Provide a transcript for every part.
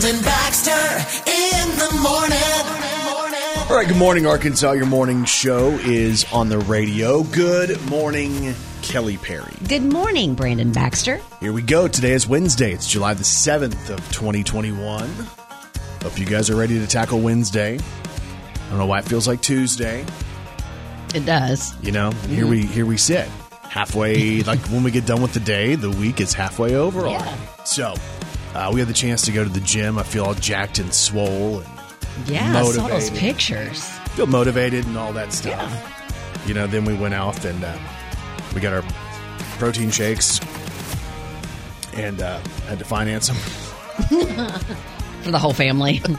Brandon Baxter in the morning. All right, good morning, Arkansas. Your morning show is on the radio. Good morning, Kelly Perry. Good morning, Brandon Baxter. Here we go. Today is Wednesday. It's July the 7th of 2021. Hope you guys are ready to tackle Wednesday. I don't know why it feels like Tuesday. It does. You know, here mm-hmm. we here we sit. Halfway like when we get done with the day, the week is halfway over Yeah. already. So, uh, we had the chance to go to the gym. I feel all jacked and swole and Yeah, I saw those Motivated. pictures. feel motivated and all that stuff. You know, then we went off and uh, we got our protein shakes and uh, had to finance them. For the whole family.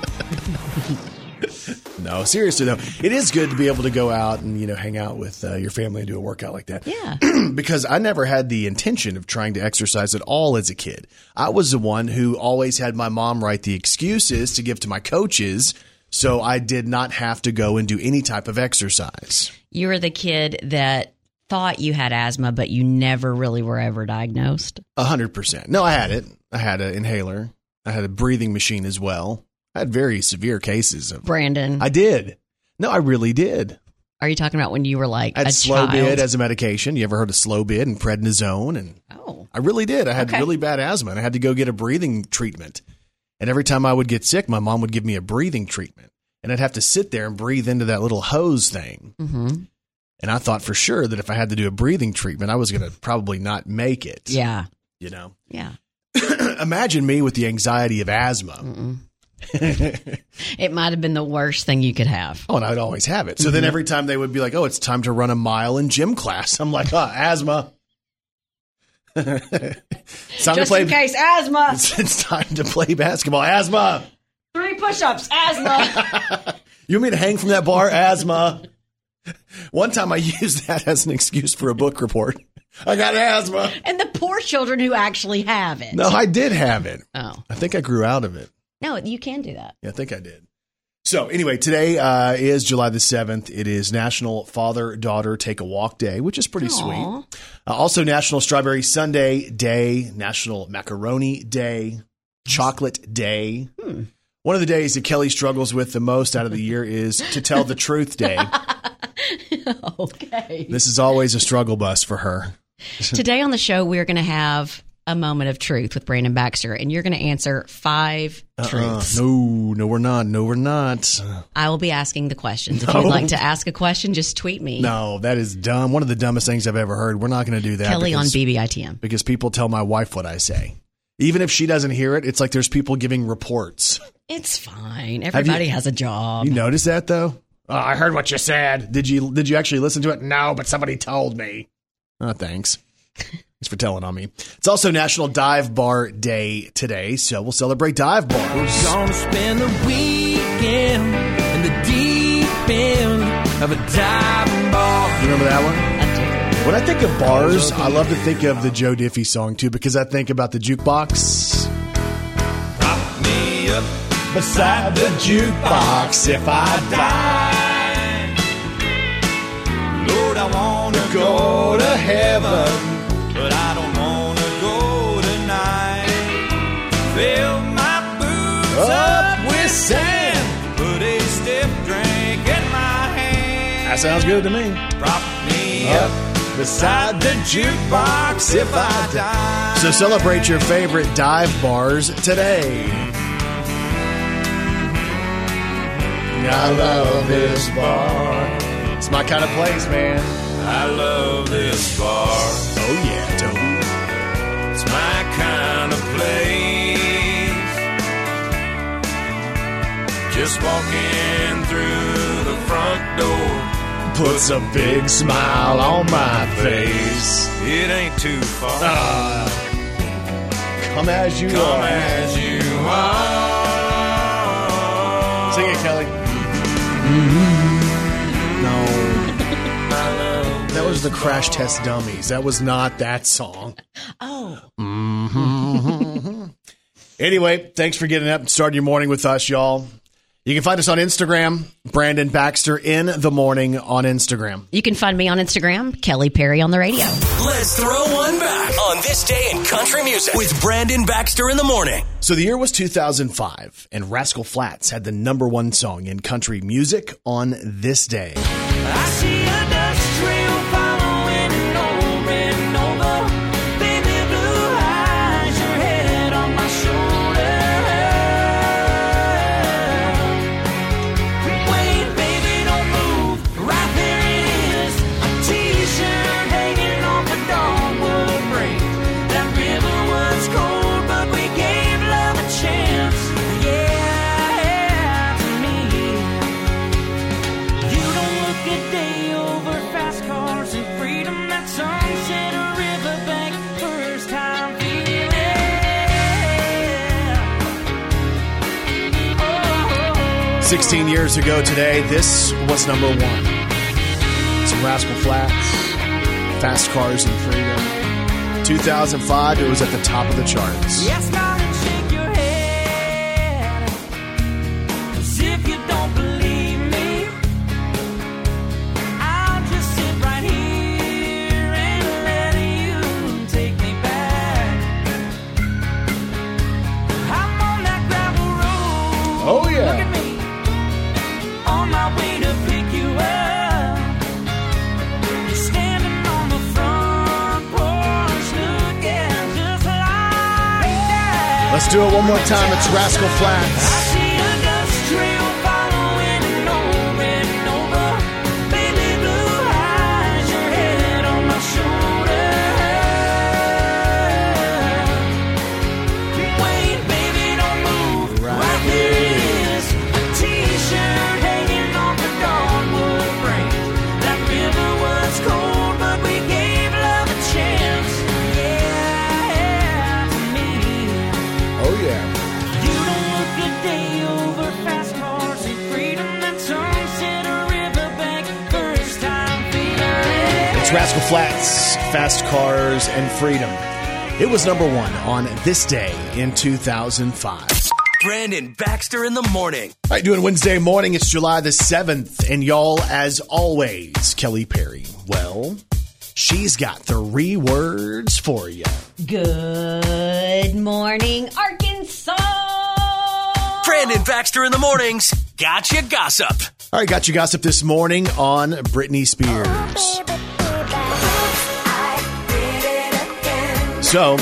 No, seriously though, it is good to be able to go out and you know hang out with uh, your family and do a workout like that. yeah. because I never had the intention of trying to exercise at all as a kid. I was the one who always had my mom write the excuses to give to my coaches, so I did not have to go and do any type of exercise. You were the kid that thought you had asthma, but you never really were ever diagnosed. A hundred percent. No, I had it. I had an inhaler. I had a breathing machine as well. I had very severe cases of. Brandon, I did. No, I really did. are you talking about when you were like I had a slow child? bid as a medication. You ever heard of Slo-bid and prednisone? And oh, I really did. I had Okay. really bad asthma and I had to go get a breathing treatment. And every time I would get sick, my mom would give me a breathing treatment. And I'd have to sit there and breathe into that little hose thing. hmm And I thought for sure that if I had to do a breathing treatment, I was going to probably not make it. yeah, You know, yeah. imagine me with the anxiety of asthma. Mm-mm. it might have been the worst thing you could have. Oh, and I'd always have it. So Mm-hmm. then every time they would be like, "Oh, it's time to run a mile in gym class," I'm like, "Ah, asthma." it's time to Just play. in case, asthma. It's, it's time to play basketball. Asthma. Three push-ups, asthma. You want me to hang from that bar? Asthma. One time I used that as an excuse for a book report. I got asthma. and the poor children who actually have it. No, I did have it. Oh I think I grew out of it. No, you can do that. Yeah, I think I did. So anyway, today uh, is July the seventh. It is National Father Daughter Take a Walk Day, which is pretty Aw. sweet. Uh, also, National Strawberry Sundae Day, National Macaroni Day, Chocolate Day. Hmm. One of the days that Kelly struggles with the most out of the year is To Tell the Truth Day. okay. This is always a struggle bus for her. Today on the show, we're going to have a moment of truth with Brandon Baxter, and you're going to answer five Uh, truths. no, no, we're not. No, we're not. I will be asking the questions. If No. you'd like to ask a question, just tweet me. No, that is dumb. One of the dumbest things I've ever heard. We're not going to do that. Kelly on BBITM. because people tell my wife what I say. Even if she doesn't hear it, it's like there's people giving reports. It's fine. Everybody has a job. You notice that though? Oh, I heard what you said. Did you did you actually listen to it? No, but somebody told me. Oh, thanks. Thanks for telling on me. It's also National Dive Bar Day today, so we'll celebrate dive bars. Gonna spend the weekend in the deep end of a dive bar. You remember that one? When I think of bars, I love to think of the Joe Diffie song too, because I think about the jukebox. Prop me up Beside the jukebox, if I die, Lord, I wanna go to heaven. That sounds good to me. Prop me up beside the jukebox if I die. So celebrate your favorite dive bars today. I love this bar. It's my kind of place, man. I love this bar. Oh yeah, Toby. It's my kind of place. Just walking through the front door. Puts a big smile on my face. It ain't too far. Ah, come as you Come are. as you are. Sing it, Kelly. No, I love that was the Crash Test Dummies. That was not that song. Oh, Anyway, thanks for getting up and starting your morning with us, y'all. You can find us on Instagram, Brandon Baxter in the morning on Instagram. You can find me on Instagram, Kelly Perry on the radio. Let's throw one back on this day in country music with Brandon Baxter in the morning. So the year was 2005, and Rascal Flatts had the number one song in country music on this day. 16 years ago today, this was number one. Some Rascal Flatts, Fast Cars and Freedom. 2005, it was at the top of the charts. yes, do it one more time. It's Rascal Flatts. Feeling. It's Rascal Flatts, Fast Cars and Freedom. It was number one on this day in 2005. Brandon Baxter in the morning. All right, doing Wednesday morning. It's July the 7th. And y'all, as always, Kelly Perry. Well, she's got three words for you. Good morning, Arkansas. Brandon Baxter in the mornings. Gotcha gossip. All right, got you gossip this morning on Britney Spears. So,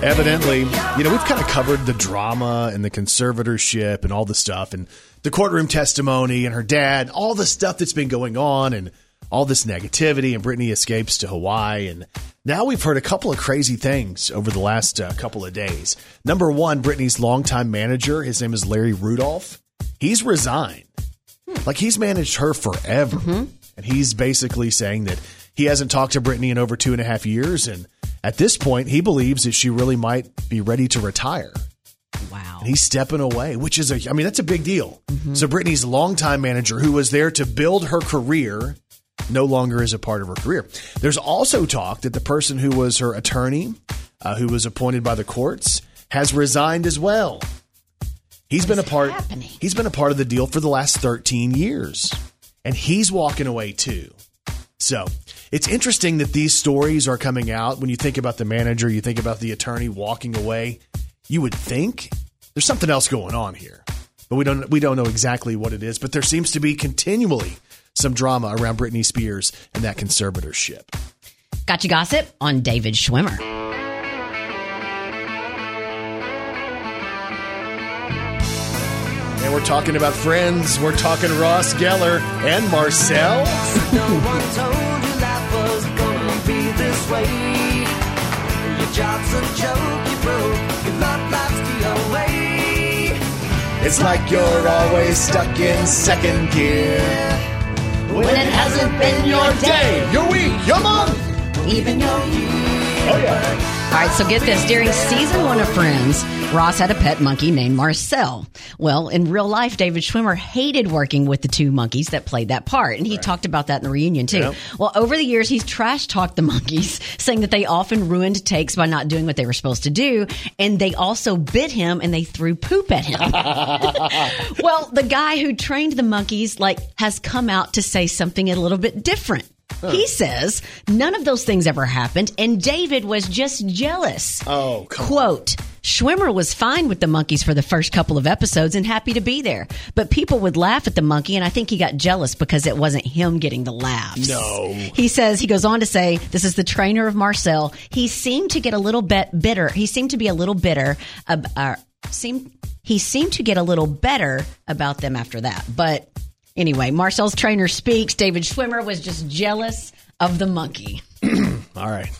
evidently, you know, we've kind of covered the drama and the conservatorship and all the stuff and the courtroom testimony and her dad, all the stuff that's been going on and all this negativity and Britney escapes to Hawaii. And now we've heard a couple of crazy things over the last uh, couple of days. Number one, Britney's longtime manager, his name is Larry Rudolph, he's resigned. Like he's managed her forever. And he's basically saying that he hasn't talked to Britney in over two and a half years. And at this point, he believes that she really might be ready to retire. Wow. And he's stepping away, which is a, I mean, that's a big deal. So Britney's longtime manager, who was there to build her career, no longer is a part of her career. There's also talk that the person who was her attorney, uh, who was appointed by the courts, has resigned as well. He's been a part. happening? He's been a part of the deal for the last 13 years, and he's walking away too. So it's interesting that these stories are coming out. When you think about the manager, you think about the attorney walking away. You would think there's something else going on here, but we don't. We don't know exactly what it is. But there seems to be continually some drama around Britney Spears and that conservatorship. Got you gossip on David Schwimmer. And we're talking about friends. We're talking Ross Geller and Marcel. way. Your job's a joke, you broke. Your love life's the away. It's like you're always stuck in second gear. When it hasn't been your day, your week, your month. Even your year. Oh, yeah. All right, so get this. During season one of Friends, Ross had a pet monkey named Marcel. Well, in real life, David Schwimmer hated working with the two monkeys that played that part. And he talked about that in the reunion, too. Yep. Well, over the years, he's trash talked the monkeys, saying that they often ruined takes by not doing what they were supposed to do. And they also bit him and they threw poop at him. well, the guy who trained the monkeys, like, has come out to say something a little bit different. He says none of those things ever happened, and David was just jealous. Oh, Quote Schwimmer was fine with the monkeys for the first couple of episodes and happy to be there. But people would laugh at the monkey, and I think he got jealous because it wasn't him getting the laughs. No. He says, he goes on to say, this is the trainer of Marcel. He seemed to get a little bit bitter. He seemed to be a little bitter. Uh, uh, seemed, he seemed to get a little better about them after that. But anyway, Marcel's trainer speaks. David Schwimmer was just jealous of the monkey. All right.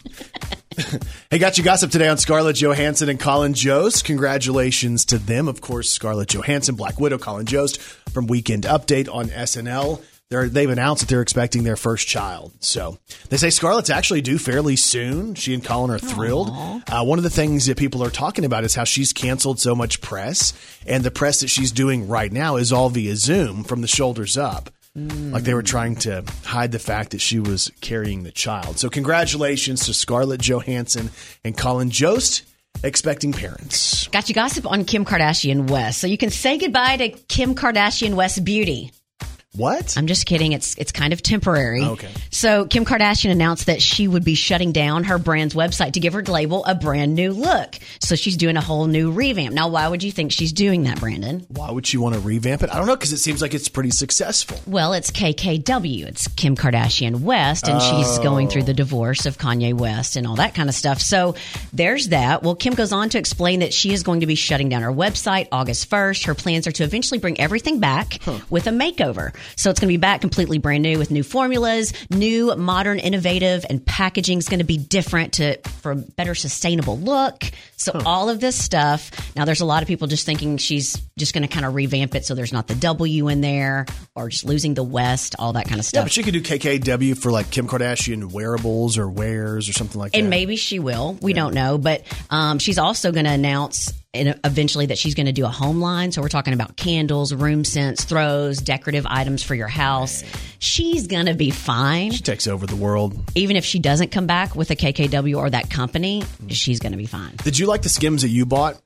hey, got you gossip today on Scarlett Johansson and Colin Jost. Congratulations to them. Of course, Scarlett Johansson, Black Widow, Colin Jost from Weekend Update on SNL. They're, they've announced that they're expecting their first child. So they say Scarlett's actually due fairly soon. She and Colin are thrilled. Uh, one of the things that people are talking about is how she's canceled so much press. And the press that she's doing right now is all via Zoom from the shoulders up. Like they were trying to hide the fact that she was carrying the child. So, congratulations to Scarlett Johansson and Colin Jost, expecting parents. Got you gossip on Kim Kardashian West. So you can say goodbye to Kim Kardashian West Beauty. What? I'm just kidding. It's it's kind of temporary. Okay. So Kim Kardashian announced that she would be shutting down her brand's website to give her label a brand new look. So she's doing a whole new revamp. Now, why would you think she's doing that, Brandon? Why would she want to revamp it? I don't know because it seems like it's pretty successful. Well, it's KKW. It's Kim Kardashian West, and she's oh. going through the divorce of Kanye West and all that kind of stuff. So there's that. Well, Kim goes on to explain that she is going to be shutting down her website August 1st. Her plans are to eventually bring everything back with a makeover. So it's going to be back completely brand new with new formulas, new, modern, innovative, and packaging is going to be different to for a better sustainable look. So all of this stuff. Now, there's a lot of people just thinking she's just going to kind of revamp it so there's not the W in there or just losing the West, all that kind of Yeah, stuff. but she could do KKW for like Kim Kardashian wearables or wears or something like that. and maybe she will. We don't know, but um, she's also going to announce in- eventually that she's going to do a home line. So we're talking about candles, room scents, throws, decorative items for your house. She's going to be fine, she takes over the world. even if she doesn't come back with a KKW or that company. She's going to be fine. Did you like the Skims that you bought?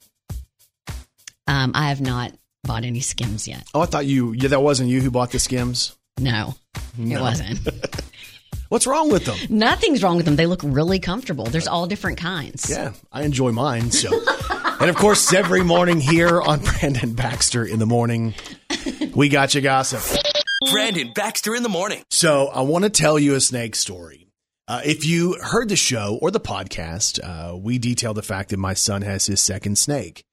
Um, I have not bought any Skims yet. Oh, I thought you. Yeah, that wasn't you who bought the Skims. No, it wasn't. What's wrong with them? Nothing's wrong with them. They look really comfortable. There's all different kinds. Yeah, I enjoy mine. So, and of course, every morning here on Brandon Baxter in the morning, we got you gossip. Brandon Baxter in the morning. So, I want to tell you a snake story. Uh, if you heard the show or the podcast, uh, we detail the fact that my son has his second snake.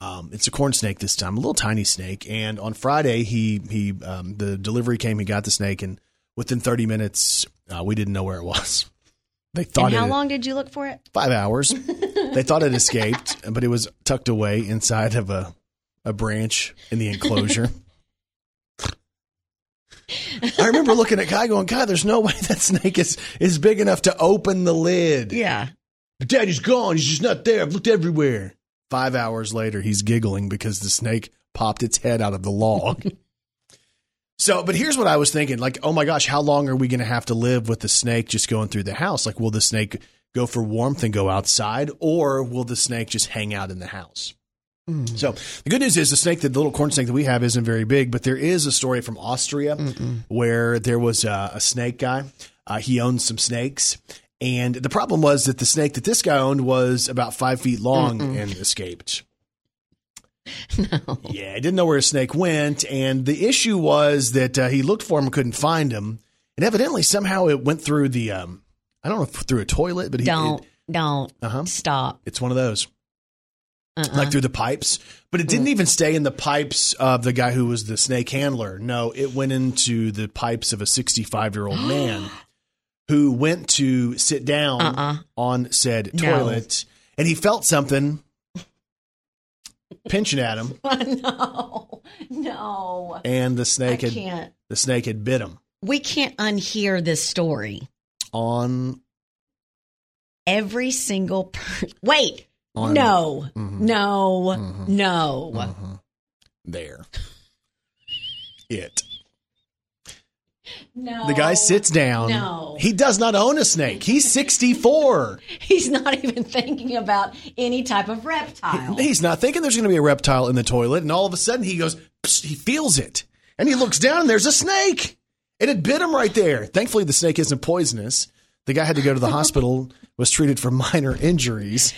Um, it's a corn snake this time, a little tiny snake. And on Friday, he he um, the delivery came. He got the snake, and within 30 minutes, uh, we didn't know where it was. They thought And how it, long did you look for it? five hours. they thought it escaped, but it was tucked away inside of a, a branch in the enclosure. I remember looking at Kai going, God, there's no way that snake is, is big enough to open the lid. Yeah. But daddy's gone. He's just not there. I've looked everywhere. Five hours later, he's giggling because the snake popped its head out of the log. so, but here's what I was thinking like, oh my gosh, how long are we going to have to live with the snake just going through the house? Like, will the snake go for warmth and go outside, or will the snake just hang out in the house? So the good news is the snake, that the little corn snake that we have, isn't very big. But there is a story from Austria where there was a, a snake guy. Uh, he owned some snakes, and the problem was that the snake that this guy owned was about five feet long and escaped. Yeah, he didn't know where his snake went, and the issue was that uh, he looked for him and couldn't find him, and evidently somehow it went through the um, I don't know if through a toilet, but he, Don't, it- don't Uh-huh. stop. it's one of those Uh-uh. like through the pipes, but it didn't mm. even stay in the pipes of the guy who was the snake handler. No, it went into the pipes of a 65 year old man who went to sit down Uh-uh. on said No. toilet and he felt something pinching at him no, no. and the I snake had can't. the snake had bit him We can't unhear this story. on every single per- wait. On- no, Mm-hmm. no, no. There. It. No. The guy sits down. No. He does not own a snake. He's 64. He's not even thinking about any type of reptile. He's not thinking there's going to be a reptile in the toilet. And all of a sudden he goes, he feels it. And he looks down and there's a snake. It had bit him right there. Thankfully, the snake isn't poisonous. The guy had to go to the hospital, was treated for minor injuries.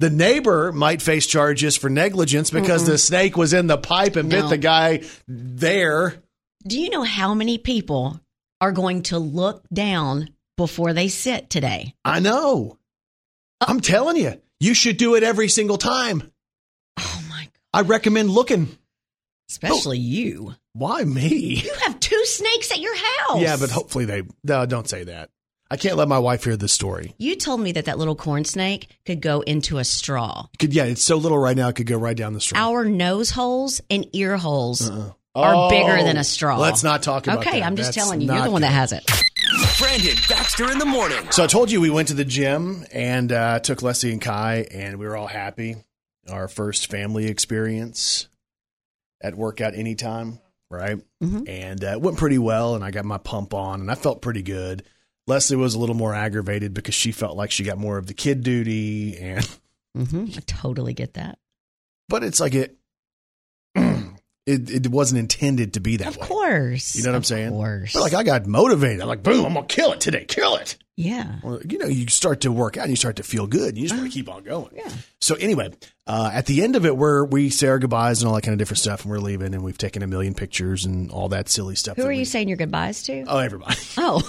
The neighbor might face charges for negligence because the snake was in the pipe and bit the guy there. Do you know how many people are going to look down before they sit today? I know. I'm telling you, you should do it every single time. Oh my God. I recommend looking. Especially oh. you. Why me? You have two snakes at your house. Yeah, but hopefully they. No, don't say that. I can't let my wife hear this story. You told me that that little corn snake could go into a straw. Could yeah, it's so little right now it could go right down the straw. Our nose holes and ear holes are bigger than a straw. Oh, Let's not talk about that. Okay, that. I'm just That's telling you. You're the one that has it. Brandon Baxter in the morning. So I told you we went to the gym and uh, took Leslie and Kai, and we were all happy. Our first family experience at Workout Anytime, right? Mhm. And uh, it went pretty well, and I got my pump on, and I felt pretty good. Leslie was a little more aggravated because she felt like she got more of the kid duty, and hmm I totally get that. but it's like it, it, it wasn't intended to be that Of way. course. You know what I'm Of saying? course. But like I got motivated. I'm like, boom, I'm gonna kill it today. Kill it. Yeah. Well, you know, you start to work out and you start to feel good. And you just want to keep on going. Yeah. So anyway, uh, at the end of it, we're we say our goodbyes and all that kind of different stuff, and we're leaving, and we've taken a million pictures and all that silly stuff. Who are we- you saying your goodbyes to? Oh, everybody. Oh,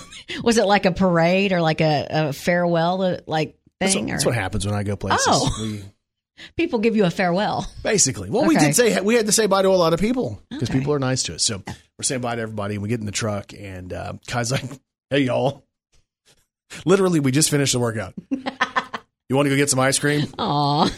was it like a parade or like a, a farewell uh, like That's thing? what, that's what happens when I go places. Oh. We, people give you a farewell? basically, well, we did say we had to say bye to a lot of people because Okay. people are nice to us. So we're saying bye to everybody, and we get in the truck, and uh, Kai's like, "Hey, y'all." Literally, we just finished the workout. you want to go get some ice cream? Aw.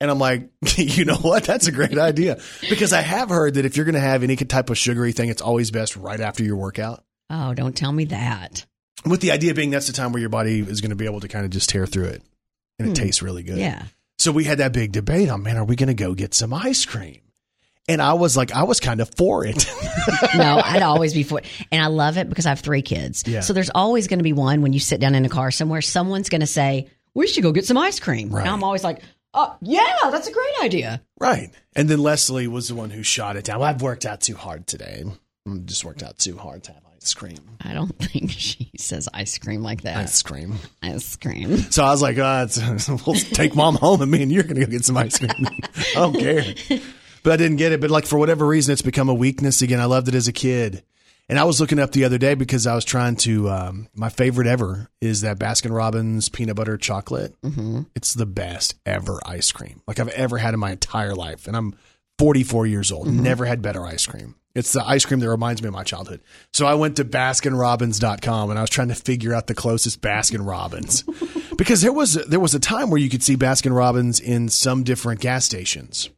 And I'm like, you know what? That's a great idea. Because I have heard that if you're going to have any type of sugary thing, it's always best right after your workout. Oh, don't tell me that. With the idea being that's the time where your body is going to be able to kind of just tear through it. And it hmm. tastes really good. Yeah. So we had that big debate on, man, are we going to go get some ice cream? And I was like, I was kind of for it. No, I'd always be for it. And I love it because I have three kids. Yeah. So there's always going to be one when you sit down in a car somewhere, someone's going to say, we should go get some ice cream. Right. And I'm always like, oh, yeah, that's a great idea. right. And then Leslie was the one who shot it down. Well, I've worked out too hard today. I just worked out too hard to have ice cream. I don't think she says ice cream like that. Ice cream. Ice cream. So I was like, uh, we'll take mom home and me and you're going to go get some ice cream. I don't care. But I didn't get it. But like for whatever reason, it's become a weakness again. I loved it as a kid. And I was looking up the other day because I was trying to, um, my favorite ever is that Baskin Robbins peanut butter chocolate. Mm-hmm. It's the best ever ice cream like I've ever had in my entire life. And I'm 44 years old, never had better ice cream. It's the ice cream that reminds me of my childhood. So I went to baskinrobbins.com and I was trying to figure out the closest Baskin Robbins. because there was there was a time where you could see Baskin Robbins in some different gas stations.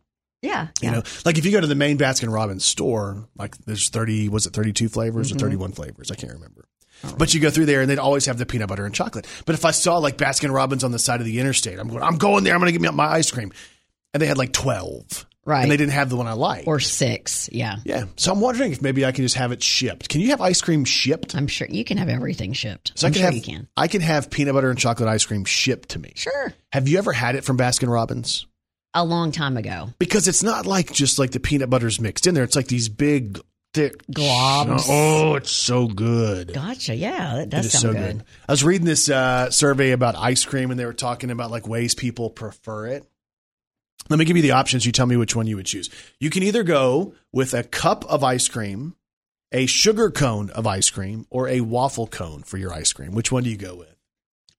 Yeah. You know, like if you go to the main Baskin Robbins store, like there's 30, was it 32 flavors Mm-hmm. or 31 flavors? I can't remember. But you go through there and they'd always have the peanut butter and chocolate. But if I saw like Baskin Robbins on the side of the interstate, I'm going, I'm going there. I'm going to get me my ice cream. And they had like 12. Right. And they didn't have the one I like. Or six. Yeah. yeah. So I'm wondering if maybe I can just have it shipped. Can you have ice cream shipped? I'm sure you can have everything shipped. So I'm I can sure have, you can. I can have peanut butter and chocolate ice cream shipped to me. Sure. Have you ever had it from Baskin Robbins? A long time ago. because it's not like just like the peanut butter's mixed in there. It's like these big, thick Globs. Oh, it's so good. Gotcha. Yeah, that does is sound so good. good. I was reading this uh, survey about ice cream, and they were talking about like ways people prefer it. Let me give you the options. You tell me which one you would choose. You can either go with a cup of ice cream, a sugar cone of ice cream, or a waffle cone for your ice cream. Which one do you go with?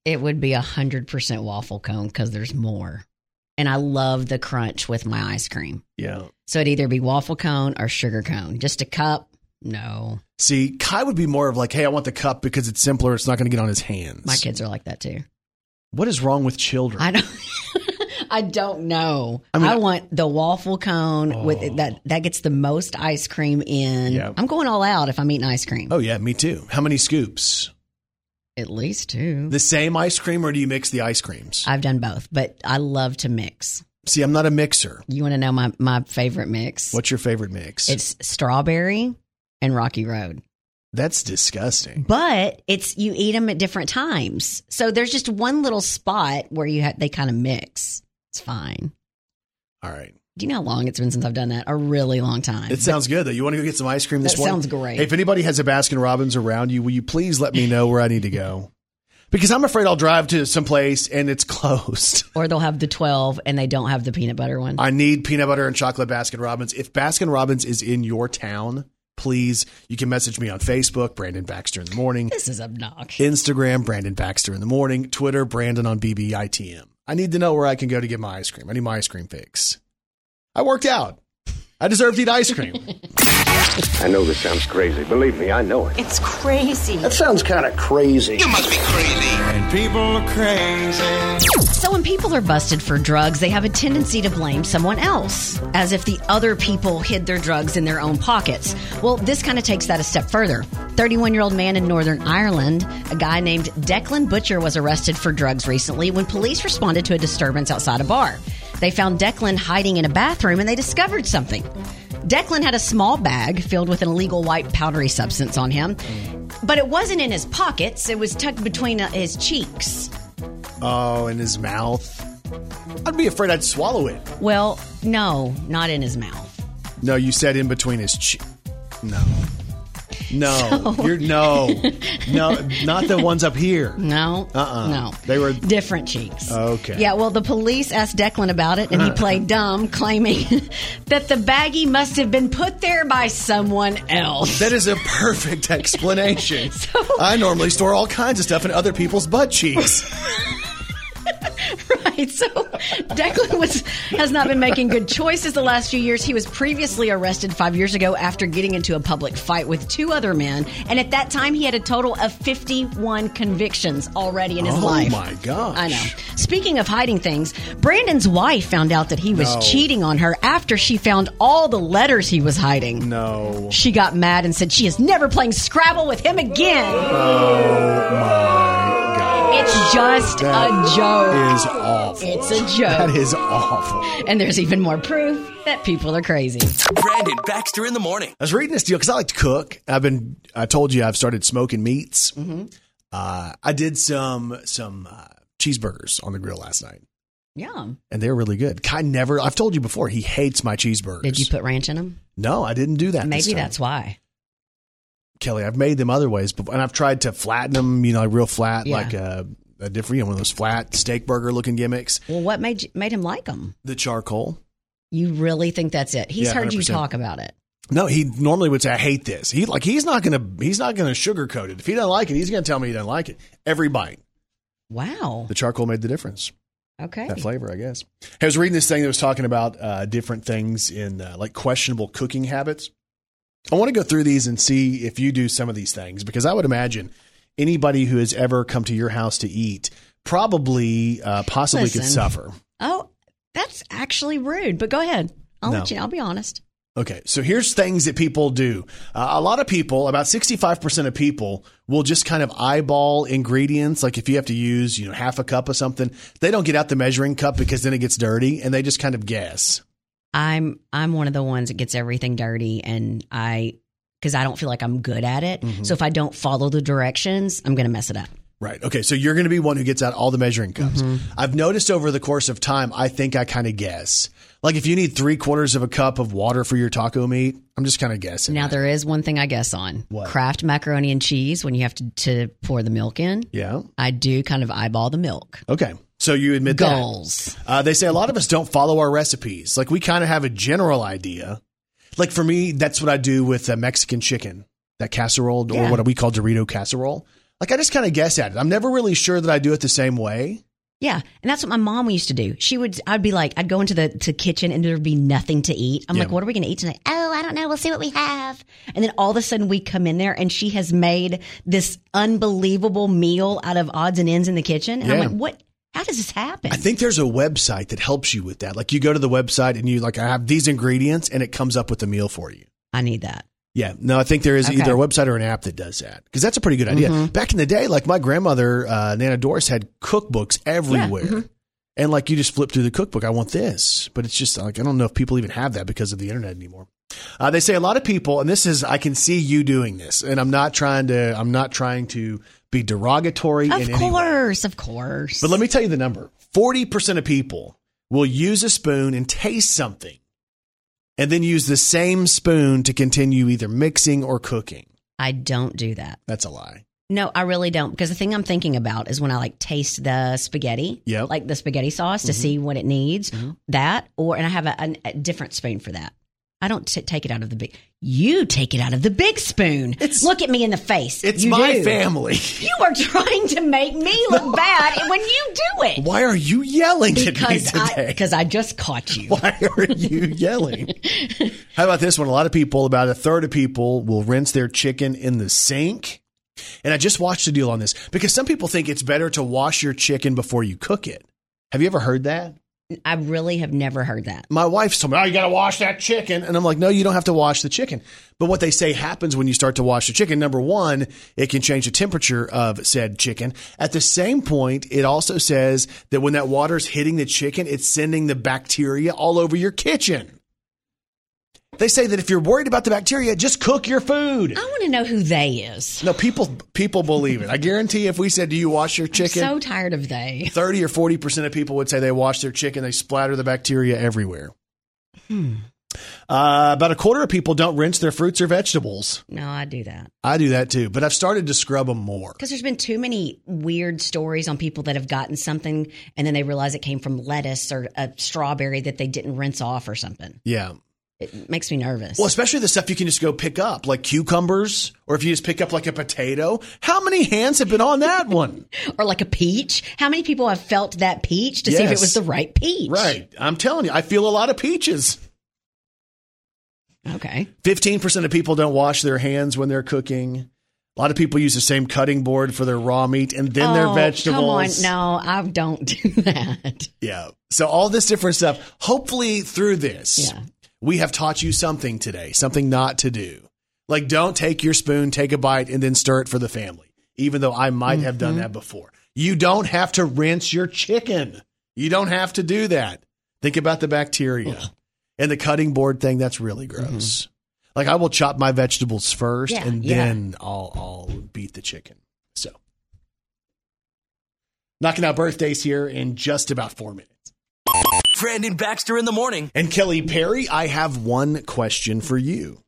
It would be a hundred percent waffle cone because there's more. And I love the crunch with my ice cream. Yeah. So it'd either be waffle cone or sugar cone. Just a cup? No. See, Kai would be more of like, hey, I want the cup because it's simpler. It's not going to get on his hands. My kids are like that too. What is wrong with children? I don't. I don't know. I I, want the waffle cone with it, that that gets the most ice cream in. Yeah. I'm going all out if I'm eating ice cream. Oh yeah, me too. How many scoops? At least two. The same ice cream, or do you mix the ice creams? I've done both, but I love to mix. See, I'm not a mixer. You want to know my, my favorite mix? What's your favorite mix? It's strawberry and Rocky Road. That's disgusting. But it's you eat them at different times. So there's just one little spot where you ha- they kind of mix. It's fine. All right. Do you know how long it's been since I've done that? A really long time. It sounds good though. You want to go get some ice cream this That morning? sounds great. Hey, if anybody has a Baskin Robbins around you, will you please let me know where I need to go? Because I'm afraid I'll drive to some place and it's closed. or they'll have the 12 and they don't have the peanut butter one. I need peanut butter and chocolate Baskin Robbins. If Baskin Robbins is in your town, please, you can message me on Facebook, Brandon Baxter in the morning, this is obnoxious. Instagram, Brandon Baxter in the morning, Twitter, Brandon on BBITM. I need to know where I can go to get my ice cream. I need my ice cream fix. I worked out. I deserve to eat ice cream. I know this sounds crazy. Believe me, I know it. It's crazy. That sounds kind of crazy. You must be crazy. And people are crazy. So when people are busted for drugs, they have a tendency to blame someone else, as if the other people hid their drugs in their own pockets. Well, this kind of takes that a step further. 31 year old man in Northern Ireland, a guy named Declan Butcher, was arrested for drugs recently when police responded to a disturbance outside a bar. They found Declan hiding in a bathroom and they discovered something. Declan had a small bag filled with an illegal white powdery substance on him, but it wasn't in his pockets. It was tucked between uh, his cheeks. Oh, in his mouth. I'd be afraid I'd swallow it. Well, no, not in his mouth. No, you said in between his cheek. No. No. You're no. No, not the ones up here. No, Uh-uh. no, They were- different cheeks. Okay. Yeah. Well, the police asked Declan about it, and he uh-huh. played dumb, claiming that the baggie must have been put there by someone else. That is a perfect explanation. I normally store all kinds of stuff in other people's butt cheeks. Right. So Declan was has not been making good choices the last few years. He was previously arrested five years ago after getting into a public fight with two other men, and at that time he had a total of fifty-one convictions already in his Oh, life. Oh my gosh. I know. Speaking of hiding things, Brandon's wife found out that he was No. cheating on her after she found all the letters he was hiding. No. She got mad and said she is never playing Scrabble with him again. Oh my. It's just That a joke. is awful. It's a joke. That is awful. And there's even more proof that people are crazy. Brandon Baxter in the morning. I was reading this deal because I like to cook. I've been. I told you I've started smoking meats. Mm-hmm. Uh, I did some some uh, cheeseburgers on the grill last night, Yum. and they're really good. Kai never. I've told you before. He hates my cheeseburgers. Did you put ranch in them? No, I didn't do that. this Maybe time. that's why. Kelly. I've made them other ways, before, and I've tried to flatten them. You know, like real flat, Yeah. like a, a different, you know, one of those flat steak burger looking gimmicks. Well, what made you, made him like them? The charcoal. You really think that's it? He's Yeah, heard you 100%. talk about it. No, he normally would say, "I hate this." He like he's not gonna he's not gonna sugarcoat it. If he doesn't like it, he's gonna tell me he doesn't like it. Every bite, Wow. the charcoal made the difference. Okay. That flavor, I guess. I was reading this thing that was talking about uh, different things in uh, like questionable cooking habits. I want to go through these and see if you do some of these things because I would imagine anybody who has ever come to your house to eat probably uh, possibly could suffer. Oh, that's actually rude. But go ahead. I'll No. let you. I'll be honest. Okay, so here's things that people do. Uh, a lot of people, about 65% of people, will just kind of eyeball ingredients. Like if you have to use, you know, half a cup of something, they don't get out the measuring cup because then it gets dirty and they just kind of guess. I'm I'm one of the ones that gets everything dirty, and I because I don't feel like I'm good at it. Mm-hmm. So if I don't follow the directions, I'm going to mess it up. Right. Okay. So you're going to be one who gets out all the measuring cups. Mm-hmm. I've noticed over the course of time, I think I kind of guess. Like if you need three quarters of a cup of water for your taco meat, I'm just kind of guessing. Now that. there is one thing I guess on What? Kraft macaroni and cheese when you have to, to pour the milk in. yeah. I do kind of eyeball the milk. Okay. So you admit that. Goals. Uh, they say a lot of us don't follow our recipes. Like we kind of have a general idea. Like for me, that's what I do with uh, Mexican chicken, that casserole or Yeah. what we call Dorito casserole. Like I just kind of guess at it. I'm never really sure that I do it the same way. Yeah, and that's what my mom used to do. She would, I'd be like, I'd go into the to kitchen and there'd be nothing to eat. I'm Yeah. like, what are we going to eat tonight? Oh, I don't know. We'll see what we have. And then all of a sudden we come in there and she has made this unbelievable meal out of odds and ends in the kitchen. And I'm like, what? How does this happen? I think there's a website that helps you with that. Like you go to the website and you like I have these ingredients and it comes up with the meal for you. I need that. Yeah, no, I think there is Okay. either a website or an app that does that because that's a pretty good idea. Mm-hmm. Back in the day, like my grandmother, uh, Nana Doris, had cookbooks everywhere, mm-hmm. and like you just flip through the cookbook. I want this, but it's just like I don't know if people even have that because of the internet anymore. Uh, they say a lot of people, and this is I can see you doing this, and I'm not trying to I'm not trying to be derogatory in Of course, of course. But let me tell you the number 40% of people will use a spoon and taste something and then use the same spoon to continue either mixing or cooking. I don't do that. That's a lie. No, I really don't. Because the thing I'm thinking about is when I like taste the spaghetti, Yep. Mm-hmm. like the spaghetti sauce to see what it needs. That, or and I have a, a, a different spoon for that. I don't t- take it out of the big. You take it out of the big spoon. It's- Look at me in the face. It's You my do. family. You are trying to make me look bad when you do it. Why are you yelling Because at me today? because I just caught you. Why are you yelling? How about this one? A lot of people, about a third of people, will rinse their chicken in the sink. And I just watched a deal on this because some people think it's better to wash your chicken before you cook it. Have you ever heard that? I really have never heard that. my wife's told me, oh, you got to wash that chicken. And I'm like, no, you don't have to wash the chicken. But what they say happens when you start to wash the chicken, number one, it can change the temperature of said chicken. At the same point, it also says that when that water is hitting the chicken, it's sending the bacteria all over your kitchen. They say that if you're worried about the bacteria, just cook your food. I want to know who they is. No, people people believe it. I guarantee if we said, "Do you wash your chicken?" So tired of they. 30 or 40% of people would say they wash their chicken, they splatter the bacteria everywhere. Uh, about a quarter of people don't rinse their fruits or vegetables. No, I do that. I do that too, but I've started to scrub them more. Because there's been too many weird stories on people that have gotten something and then they realize it came from lettuce or a strawberry that they didn't rinse off or something. Yeah. It makes me nervous. Well, especially the stuff you can just go pick up, like cucumbers, or if you just pick up like a potato. How many hands have been on that one? or like a peach. How many people have felt that peach to see if it was the right peach? right. I'm telling you, I feel a lot of peaches. Okay. 15% of people don't wash their hands when they're cooking. A lot of people use the same cutting board for their raw meat and then their Oh, vegetables. Come on. No, I don't do that. Yeah. So all this different stuff. Hopefully through this, Yeah. We have taught you something today, something not to do. Like don't take your spoon, take a bite, and then stir it for the family. Even though I might have done mm-hmm. that before. You don't have to rinse your chicken. You don't have to do that. Think about the bacteria. And the cutting board thing, that's really gross. Mm-hmm. Like I will chop my vegetables first Yeah, and yeah. then I'll I'll beat the chicken. So knocking out birthdays here in just about four minutes. Brandon Baxter in the morning. And Kelly Perry, I have one question for you.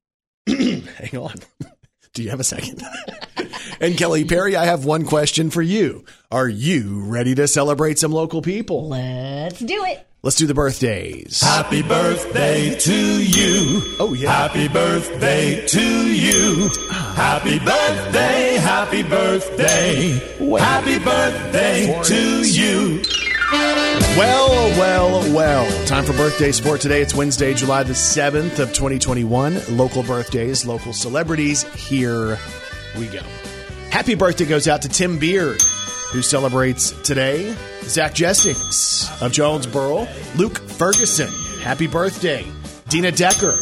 Hang on. Do you have a second? and Kelly Perry, I have one question for you. Are you ready to celebrate some local people? Let's do it. Let's do the birthdays. Happy birthday to you. Oh, yeah. Happy birthday to you. Happy birthday, happy birthday. Happy birthday to you. Well, well, well. Time for birthday sport today. It's Wednesday, July the 7th of 2021. Local birthdays, local celebrities. Here we go. Happy birthday goes out to Tim Beard, who celebrates today. Zach Jessings of Jonesboro. Luke Ferguson, happy birthday. Dina Decker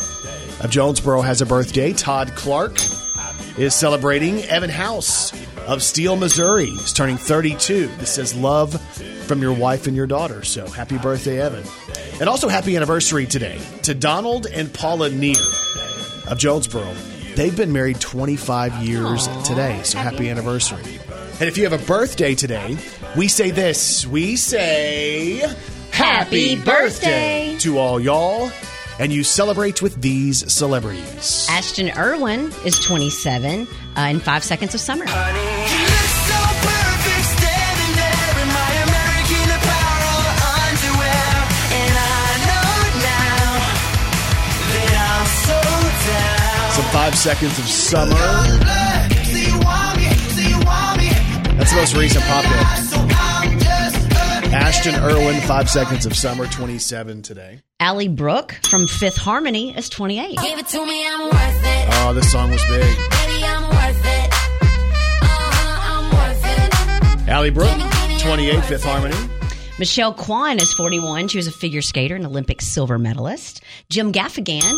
of Jonesboro has a birthday. Todd Clark is celebrating. Evan House of Steele, Missouri is turning 32. This says love from your wife and your daughter. So happy birthday, Evan. And also happy anniversary today to Donald and Paula Neer of Jonesboro. They've been married 25 years today. So happy anniversary. And if you have a birthday today, we say this. We say happy, Happy birthday. to all y'all. And you celebrate with these celebrities. Ashton Irwin is 27 uh, in Five Seconds of Summer. Some five seconds of summer. That's the most recent pop hit. Ashton Irwin, five seconds of summer, 27 today. Ally Brooke from Fifth Harmony is 28. Give it to me, I'm worth it. Oh, this song was big. Baby, I'm worth it. Uh-huh, I'm worth it. Ally Brooke, 28, Fifth Harmony. Michelle Kwan is 41. She was a figure skater and Olympic silver medalist. Jim Gaffigan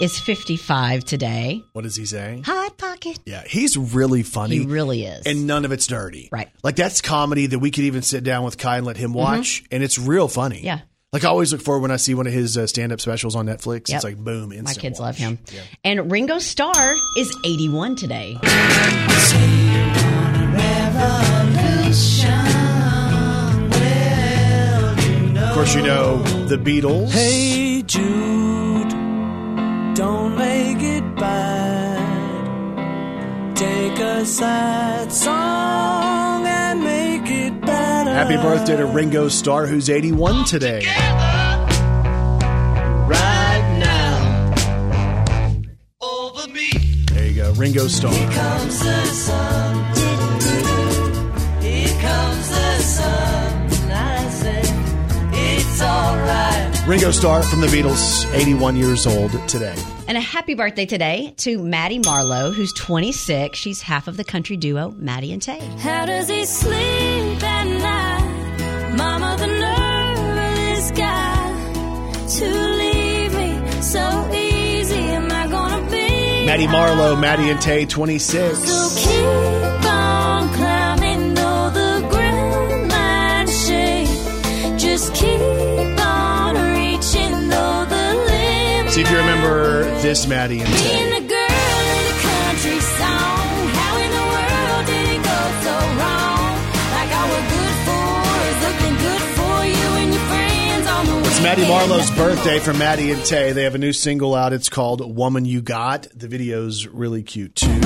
is 55 today. What does he say? Hot pocket. Yeah, he's really funny. He really is. and none of it's dirty. Right. Mm-hmm. Like that's comedy that we could even sit down with Kai and let him watch, and it's real funny. Yeah. Like I always look forward when I see one of his uh, stand-up specials on Netflix. Yep. It's like boom, My kids watch. love him. And Ringo Starr is 81 today. Of course, you know the Beatles. Hey Jude, don't make it bad. Take a sad song and make it better. Happy birthday to Ringo Starr, who's 81 today. right now. Over me There you go, Ringo Starr. Ringo Starr from the Beatles, 81 years old today. And a happy birthday today to Maddie Marlowe, who's 26. She's half of the country duo Maddie and Tay. How does he sleep at night? Mama, the nerve of this guy to leave me so easy. Am I gonna be? Maddie Marlowe, Maddie and Tay, 26. So keep on See if you remember this Maddie and Tay. Being a girl in a country song. How in the world did it go so wrong? Like I was good for looking good for you and your friends on the It's Maddie Marlowe's birthday from Maddie and Tay. They have a new single out. It's called Woman You Got. The video's really cute too.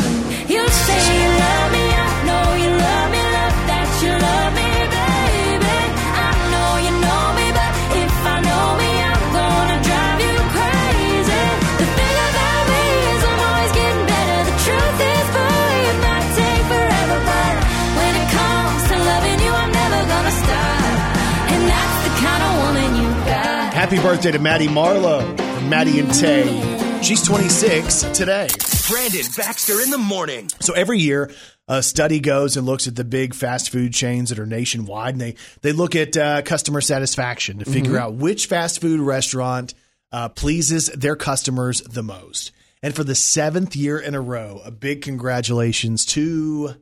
Happy birthday to Maddie Marlowe from Maddie and Tay. She's 26 today. Brandon Baxter in the morning. So every year, a study goes and looks at the big fast food chains that are nationwide, and they they look at uh, customer satisfaction to figure out which fast food restaurant uh, pleases their customers the most. And for the seventh year in a row, a big congratulations to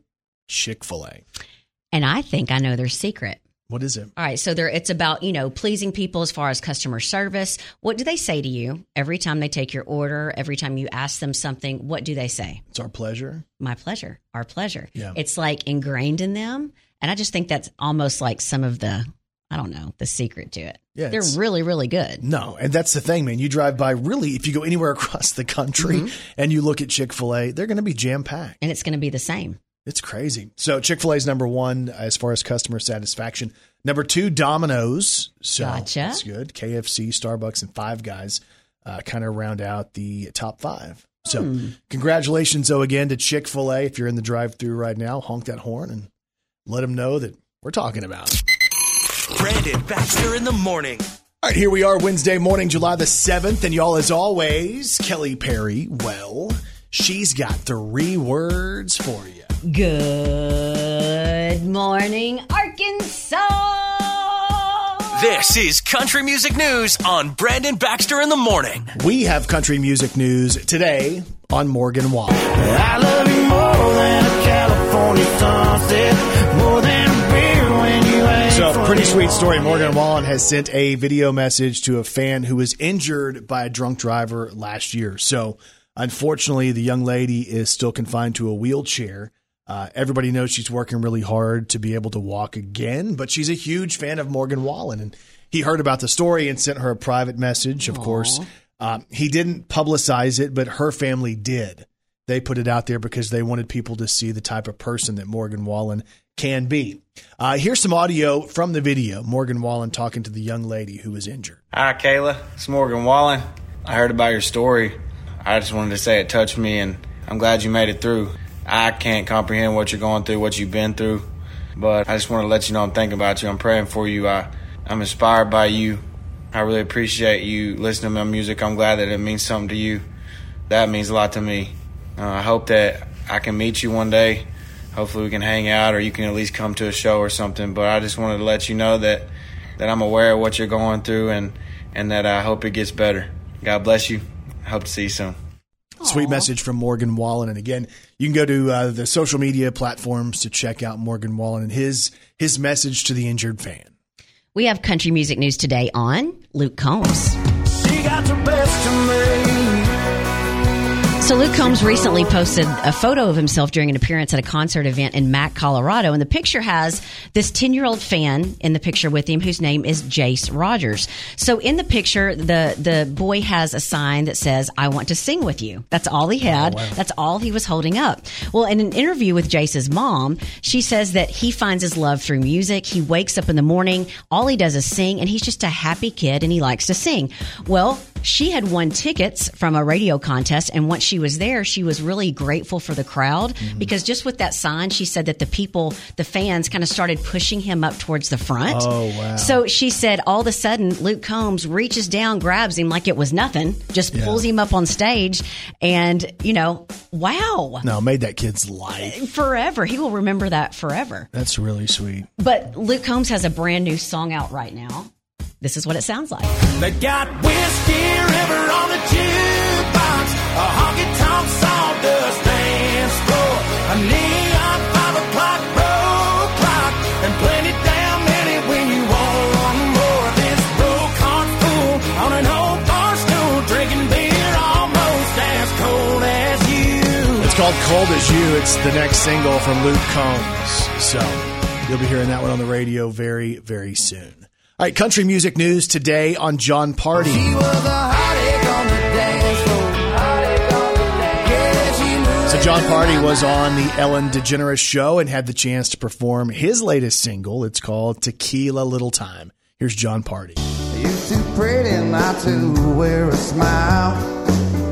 Chick Fil A. And I think I know their secret. What is it? All right, so there it's about, you know, pleasing people as far as customer service. What do they say to you every time they take your order, every time you ask them something? What do they say? It's our pleasure. My pleasure. Our pleasure. Yeah. It's like ingrained in them, and I just think that's almost like some of the I don't know, the secret to it. Yeah, They're really really good. No, and that's the thing, man. You drive by really, if you go anywhere across the country mm-hmm. and you look at Chick fil A, they're going to be jam packed. And it's going to be the same. It's crazy. So Chick Fil A is number one as far as customer satisfaction. Number two, Domino's. So Gotcha. that's good. KFC, Starbucks, and Five Guys uh, kind of round out the top five. So Hmm. congratulations, though, again to Chick Fil A. If you're in the drive-through right now, honk that horn and let them know that we're talking about. Brandon Baxter in the morning. All right, here we are, Wednesday morning, July the 7th. And y'all, as always, Kelly Perry, well, she's got three words for you. Good morning, Arkansas. This is Country Music News on Brandon Baxter in the morning. We have country music news today on Morgan Wallen. I love you more than a California sunset, more than a beer when you ain't So, pretty sweet story. Morgan Wallen has sent a video message to a fan who was injured by a drunk driver last year. So, unfortunately, the young lady is still confined to a wheelchair. Uh, everybody knows she's working really hard to be able to walk again, but she's a huge fan of Morgan Wallen. And he heard about the story and sent her a private message, of course. Um, he didn't publicize it, but her family did. They put it out there because they wanted people to see the type of person that Morgan Wallen can be. Uh, here's some audio from the video. Morgan Wallen talking to the young lady who was injured. Hi, Kayla. It's Morgan Wallen. I heard about your story. I just wanted to say it touched me, and I'm glad you made it through. I can't comprehend what you're going through, what you've been through, but I just want to let you know I'm thinking about you. I'm praying for you. I, I'm inspired by you. I really appreciate you listening to my music. I'm glad that it means something to you. That means a lot to me. Uh, I hope that I can meet you one day. Hopefully, we can hang out, or you can at least come to a show or something. But I just wanted to let you know that that I'm aware of what you're going through, and and that I hope it gets better. God bless you. hope to see you soon. Sweet message from Morgan Wallen. And again, you can go to uh, the social media platforms to check out Morgan Wallen and his his message to the injured fan. We have country music news today on Luke Combs. So Luke Combs recently posted a photo of himself during an appearance at a concert event in Mack, Colorado, and the picture has this 10-year-old fan in the picture with him whose name is Jace Rogers. So in the picture, the the boy has a sign that says "I want to sing with you." That's all he oh, had. That's all he was holding up. Well, in an interview with Jace's mom, she says that he finds his love through music. He wakes up in the morning, all he does is sing, and he's just a happy kid and he likes to sing. Well, she had won tickets from a radio contest, and once she was there, she was really grateful for the crowd Mm-hmm. because just with that sign, she said that the people, the fans, kind of started pushing him up towards the front. Oh, wow. So she said, all of a sudden, Luke Combs reaches down, grabs him like it was nothing, just Yeah. pulls him up on stage, and you know, wow, No, made that kid's life. forever. He will remember that forever. That's really sweet. But Luke Combs has a brand new song out right now. This is what it sounds like. They got Whiskey River on the jukebox, a honky tonk sawdust dance floor, a neon five o'clock road clock, and plenty damn many when you want one more. This broke heart fool on an old bar stool, drinking beer almost as cold as you. It's called Cold as You. It's the next single from Luke Combs. So you'll be hearing that one on the radio very, very soon. All right, country music news today on Jon Pardi. She was a heartache on the dance floor. Heartache on the dance. Yeah, she moved So Jon Pardi was on the Ellen DeGeneres show and had the chance to perform his latest single. It's called Tequila Little Time. Here's Jon Pardi. You're too pretty not to wear a smile.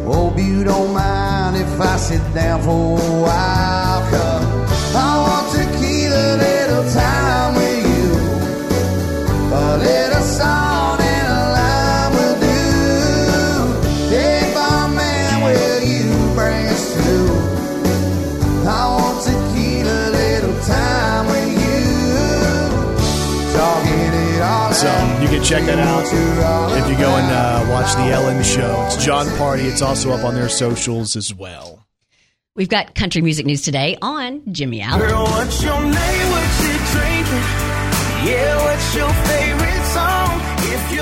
Oh, Hope you don't mind if I sit down for a while. Check that out if you go and uh, watch the Ellen show. It's Jon Pardi. It's also up on their socials as well. We've got country music news today on Jimmy Allen. Girl,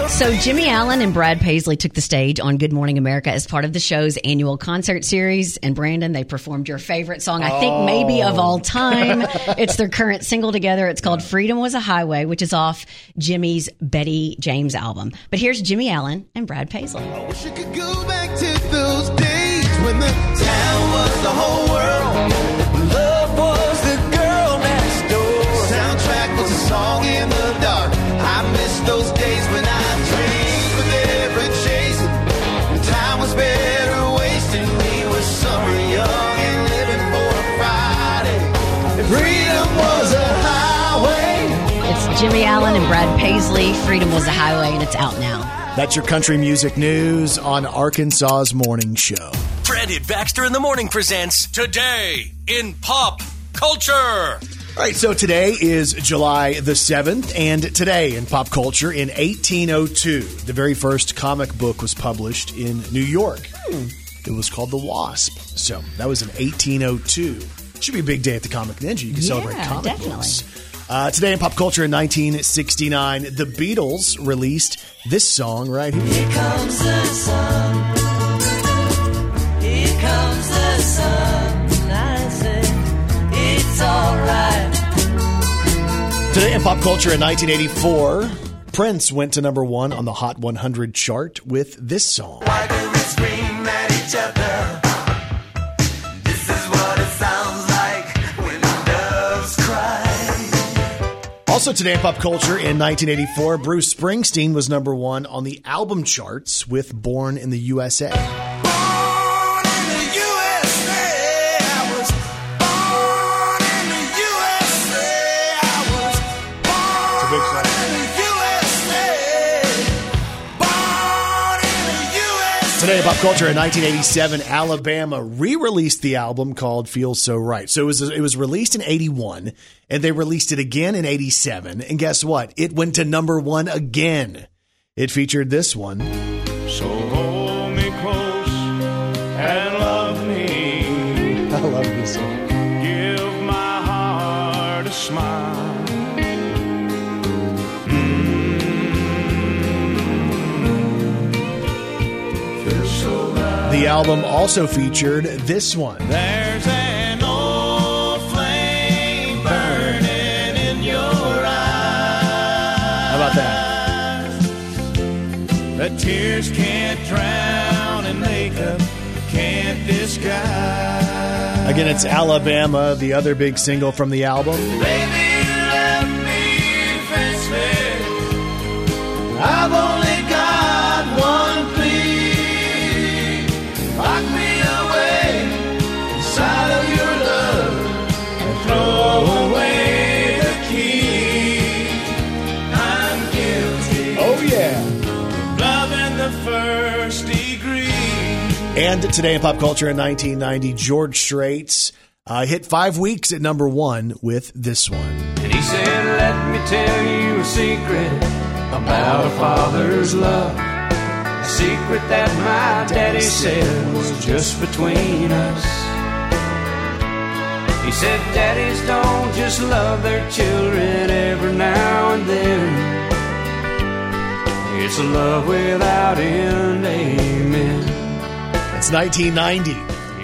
So Jimmy Allen and Brad Paisley took the stage on Good Morning America as part of the show's annual concert series. And Brandon, they performed your favorite song, I think maybe of all oh. time. it's their current single together. It's called "Freedom Was a Highway," which is off Jimmy's Bettie James album. But here's Jimmy Allen and Brad Paisley. Wish I could go back to those days when the town was the whole world. Love was the girl next door. Soundtrack was a song in the dark. I miss those days Jimmy Allen and Brad Paisley. "Freedom Was a Highway," and it's out now. That's your country music news on Arkansas's morning show. Brandon Baxter in the morning presents Today in Pop Culture. All right, so today is July the 7th, and today in pop culture, in 1802, the very first comic book was published in New York. Hmm. It was called The Wasp. So that was in 1802. Should be a big day at the Comic Ninja. You can celebrate comic definitely. books. Uh, today in pop culture in 1969, the Beatles released this song right here. Here comes the sun. Here comes the sun. I say it's alright. Today in pop culture in 1984, Prince went to number one on the Hot 100 chart with this song. Why do we scream at each other? Also today in pop culture in 1984, Bruce Springsteen was number one on the album charts with Born in the USA. Today pop culture in 1987, Alabama re-released the album called "Feels So Right." So it was it was released in 81, and they released it again in 87. And guess what? It went to number one again. It featured this one. So The album also featured this one. There's an old flame burning in your eyes. How about that? That tears can't drown and makeup can't disguise. Again, it's Alabama, the other big single from the album. Baby, And today in pop culture in 1990, George Strait's uh, hit five weeks at number one with this one. And he said, Let me tell you a secret about a father's love. A secret that my daddy said was just between us. He said, Daddies don't just love their children every now and then. It's a love without end, amen. It's 1990.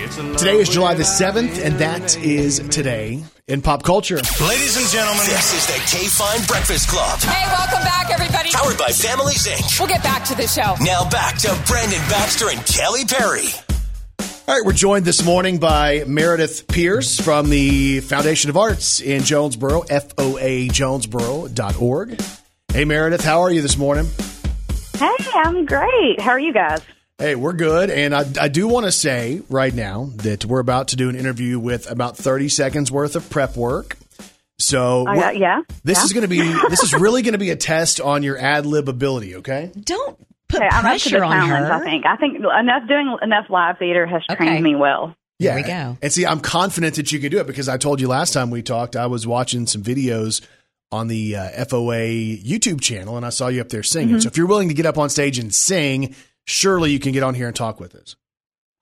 It's a love Today is July the 7th, and that is today in pop culture. Ladies and gentlemen, this is the K Fine Breakfast Club. Hey, welcome back, everybody. Powered by Families Inc. We'll get back to the show. Now back to Brandon Baxter and Kelly Perry. All right, we're joined this morning by Meredith Pierce from the Foundation of Arts in Jonesboro, foajonesboro.org. Hey, Meredith, how are you this morning? Hey, I'm great. How are you guys? Hey, we're good. And I, I do want to say right now that we're about to do an interview with about 30 seconds worth of prep work. So, I yeah, this yeah. is going to be this is really going to be a test on your ad lib ability. Okay, Don't put Okay, I'm up pressure on her. I think. I think enough doing enough live theater has trained me well. yeah. we go. And see, I'm confident that you can do it because I told you last time we talked. I was watching some videos on the uh, FOA YouTube channel, and I saw you up there singing. Mm-hmm. So, if you're willing to get up on stage and sing, surely you can get on here and talk with us.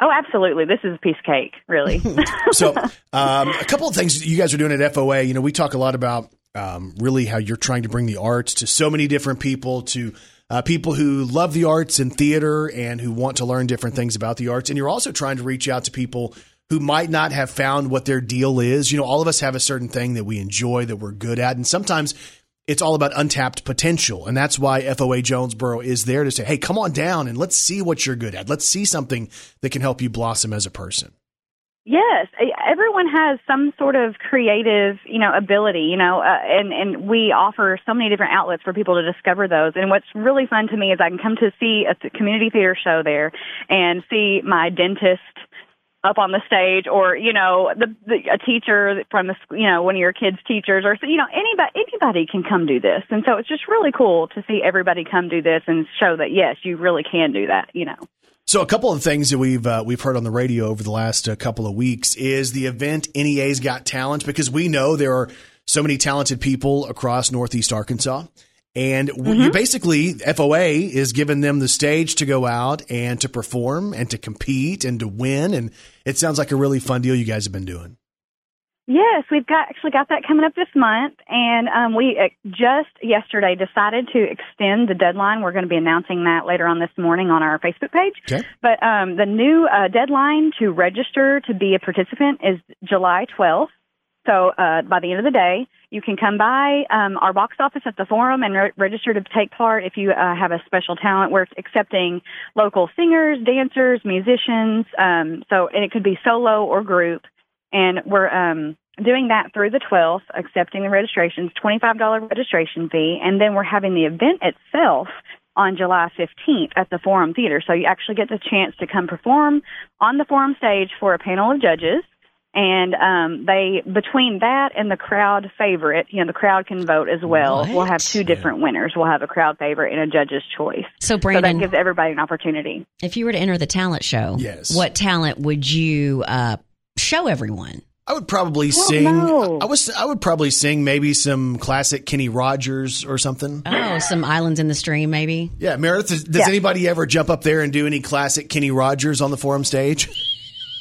Oh, absolutely. This is a piece of cake, really. So, um, a couple of things you guys are doing at FOA. You know, we talk a lot about um, really how you're trying to bring the arts to so many different people, to uh, people who love the arts and theater and who want to learn different things about the arts. And you're also trying to reach out to people who might not have found what their deal is. You know, all of us have a certain thing that we enjoy, that we're good at. And sometimes it's all about untapped potential. And that's why FOA Jonesboro is there to say, hey, come on down and let's see what you're good at. Let's see something that can help you blossom as a person. Yes, everyone has some sort of creative, you know, ability, you know, uh, and and we offer so many different outlets for people to discover those. And what's really fun to me is I can come to see a community theater show there and see my dentist up on the stage, or you know, the, the a teacher from the you know one of your kids' teachers, or you know anybody anybody can come do this. And so it's just really cool to see everybody come do this and show that yes, you really can do that. You know. So a couple of things that we've uh, we've heard on the radio over the last uh, couple of weeks is the event NEA's Got Talent because we know there are so many talented people across Northeast Arkansas, and w you basically FOA is giving them the stage to go out and to perform and to compete and to win, and it sounds like a really fun deal you guys have been doing. Yes, we've got actually got that coming up this month, and um, we uh, just yesterday decided to extend the deadline. We're going to be announcing that later on this morning on our Facebook page. Okay. But um, the new uh, deadline to register to be a participant is July 12th. So uh, by the end of the day, you can come by um, our box office at the forum and re- register to take part if you uh, have a special talent. We're accepting local singers, dancers, musicians. Um, so and it could be solo or group and we're um, doing that through the 12th, accepting the registrations, $25 registration fee, and then we're having the event itself on July 15th at the Forum Theater. So you actually get the chance to come perform on the Forum stage for a panel of judges. And um, they between that and the crowd favorite, you know, the crowd can vote as well. What? We'll have two different winners. We'll have a crowd favorite and a judge's choice. So, So Brandon, that gives everybody an opportunity. if you were to enter the talent show, Yes. what talent would you uh, show everyone? I would probably don't sing. know. I was. I would probably sing maybe some classic Kenny Rogers or something. Oh, some islands in the stream, maybe. Yeah, Meredith. Does, does Yeah. anybody ever jump up there and do any classic Kenny Rogers on the forum stage?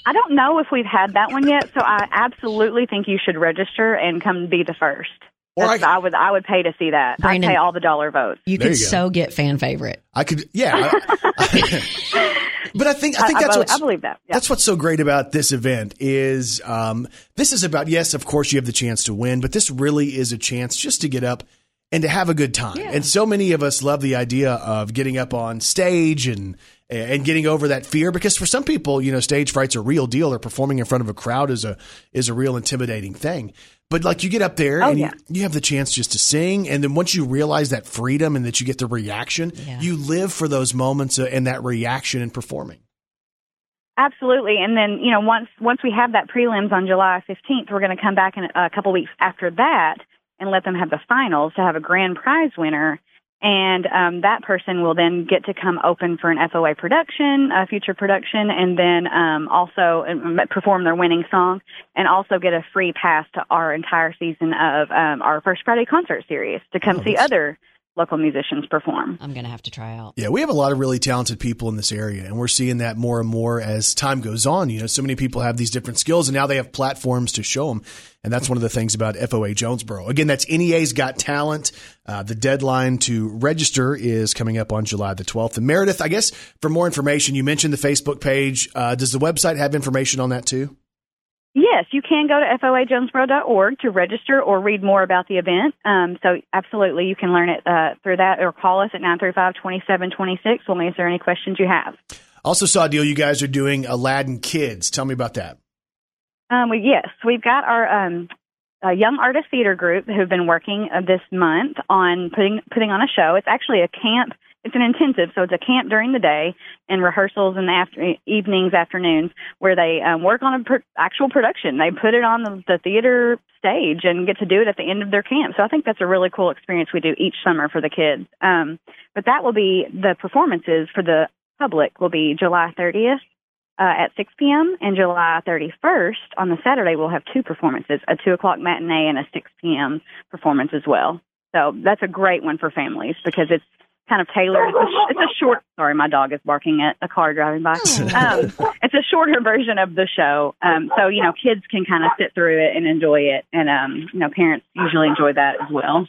I don't know if we've had that one yet, so I absolutely think you should register and come be the first. Or That's- I, would I would pay to see that. Brandon- I'd pay all the dollar votes. You There could you so get fan favorite. I could, yeah. I- but I think I think I- I that's believe- what's I believe that, yeah. that's what's so great about this event is um, this is about yes, of course you have the chance to win, but this really is a chance just to get up and to have a good time. And so many of us love the idea of getting up on stage and and getting over that fear because for some people, you know, stage fright's a real deal or performing in front of a crowd is a is a real intimidating thing. But like you get up there Oh, and yeah. you, you have the chance just to sing and then once you realize that freedom and that you get the reaction, Yeah. you live for those moments uh, and that reaction in performing. Absolutely, and then you know once once we have that prelims on July fifteenth, we're going to come back in a couple weeks after that and let them have the finals to have a grand prize winner, and um, that person will then get to come open for an FOA production, a future production, and then um, also um, perform their winning song, and also get a free pass to our entire season of um, our First Friday concert series to come see other local musicians perform. I'm going to have to try out. Yeah, we have a lot of really talented people in this area, and we're seeing that more and more as time goes on. You know, so many people have these different skills, and now they have platforms to show them. And that's one of the things about FOA Jonesboro. Again, that's NEA's Got Talent. Uh, the deadline to register is coming up on July the 12th. And Meredith, I guess for more information, you mentioned the Facebook page. Uh, does the website have information on that too? Yes, you can go to foajonesboro.org to register or read more about the event. Um, so, absolutely, you can learn it uh, through that or call us at 935 2726. We'll answer any questions you have. Also saw a deal you guys are doing Aladdin Kids. Tell me about that. Um, we, yes, we've got our um, uh, young artist theater group who've been working uh, this month on putting putting on a show. It's actually a camp. It's an intensive, so it's a camp during the day and rehearsals in the after, evenings, afternoons, where they um, work on a pr- actual production. They put it on the, the theater stage and get to do it at the end of their camp. So I think that's a really cool experience we do each summer for the kids. Um, but that will be the performances for the public will be July 30th uh, at 6 p.m. and July 31st on the Saturday we'll have two performances, a 2 o'clock matinee and a 6 p.m. performance as well. So that's a great one for families because it's kind of tailored. It's a, it's a short. Sorry, my dog is barking at a car driving by. Um, it's a shorter version of the show, um, so you know kids can kind of sit through it and enjoy it, and um, you know parents usually enjoy that as well.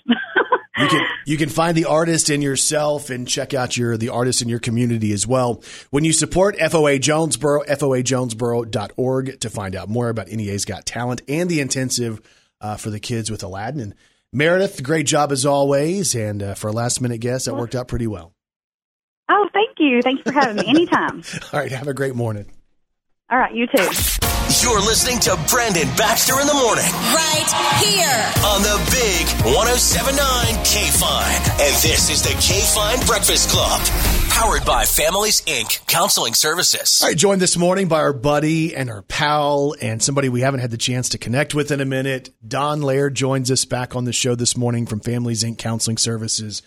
You can you can find the artist in yourself and check out your the artist in your community as well. When you support FOA Jonesboro, foajonesboro.org to find out more about NEA's Got Talent and the intensive uh, for the kids with Aladdin. And Meredith, great job as always. And uh, for a last minute guess, that worked out pretty well. oh, thank you, thank you for having me. Anytime. All right, have a great morning. All right, you too. You're listening to Brandon Baxter in the morning Right here. on the big 1079 K Fine. And this is the K Fine Breakfast Club, powered by Families Inc. Counseling Services. All right, joined this morning by our buddy and our pal and somebody we haven't had the chance to connect with in a minute. Don Laird joins us back on the show this morning from Families Inc. Counseling Services.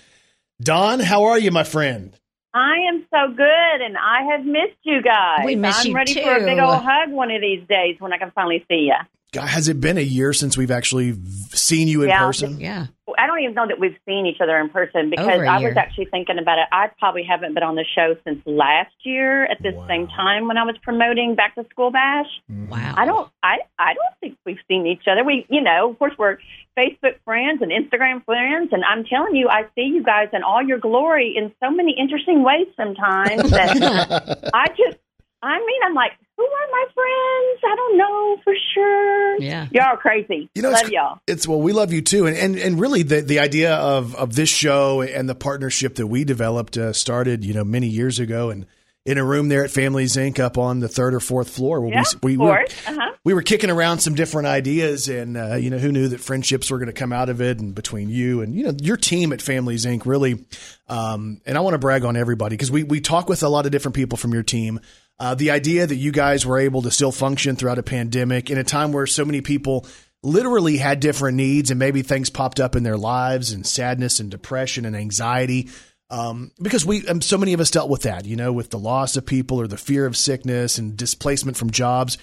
Don, how are you, my friend? I am so good, and I have missed you guys. We miss I'm you ready for a big old hug one of these days when I can finally see you. Has it been a year since we've actually seen you in Yeah. person? Yeah. I don't even know that we've seen each other in person because I was actually thinking about it. I probably haven't been on the show since last year at this Wow. same time when I was promoting Back to School Bash. Wow. I don't I I don't think we've seen each other. We you know, of course we're Facebook friends and Instagram friends and I'm telling you I see you guys in all your glory in so many interesting ways sometimes that I just I mean I'm like, who are my friends? I don't know for sure. Yeah. Y'all are crazy. You know, Love it's, y'all. it's well, we love you too, and and, and really the the idea of of this show and the partnership that we developed uh, started, you know, many years ago, and in a room there at Families Inc. up on the third or fourth floor, where Yeah, we we, we were, uh-huh. we were kicking around some different ideas, and uh, you know, who knew that friendships were going to come out of it, and between you and you know your team at Families Inc. Really, um, and I want to brag on everybody because we we talk with a lot of different people from your team. Uh, the idea that you guys were able to still function throughout a pandemic in a time where so many people literally had different needs and maybe things popped up in their lives and sadness and depression and anxiety. Um, because we, um, so many of us dealt with that, you know, with the loss of people or the fear of sickness and displacement from jobs.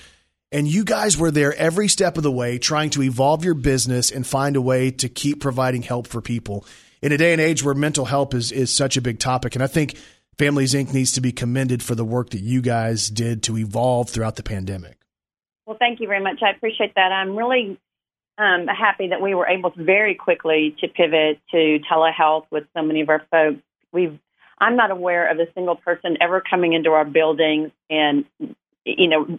And you guys were there every step of the way trying to evolve your business and find a way to keep providing help for people in a day and age where mental health is, is such a big topic. And I think Families Inc. needs to be commended for the work that you guys did to evolve throughout the pandemic. Well, thank you very much. I appreciate that. I'm really um, happy that we were able to very quickly to pivot to telehealth with so many of our folks. We've I'm not aware of a single person ever coming into our buildings and you know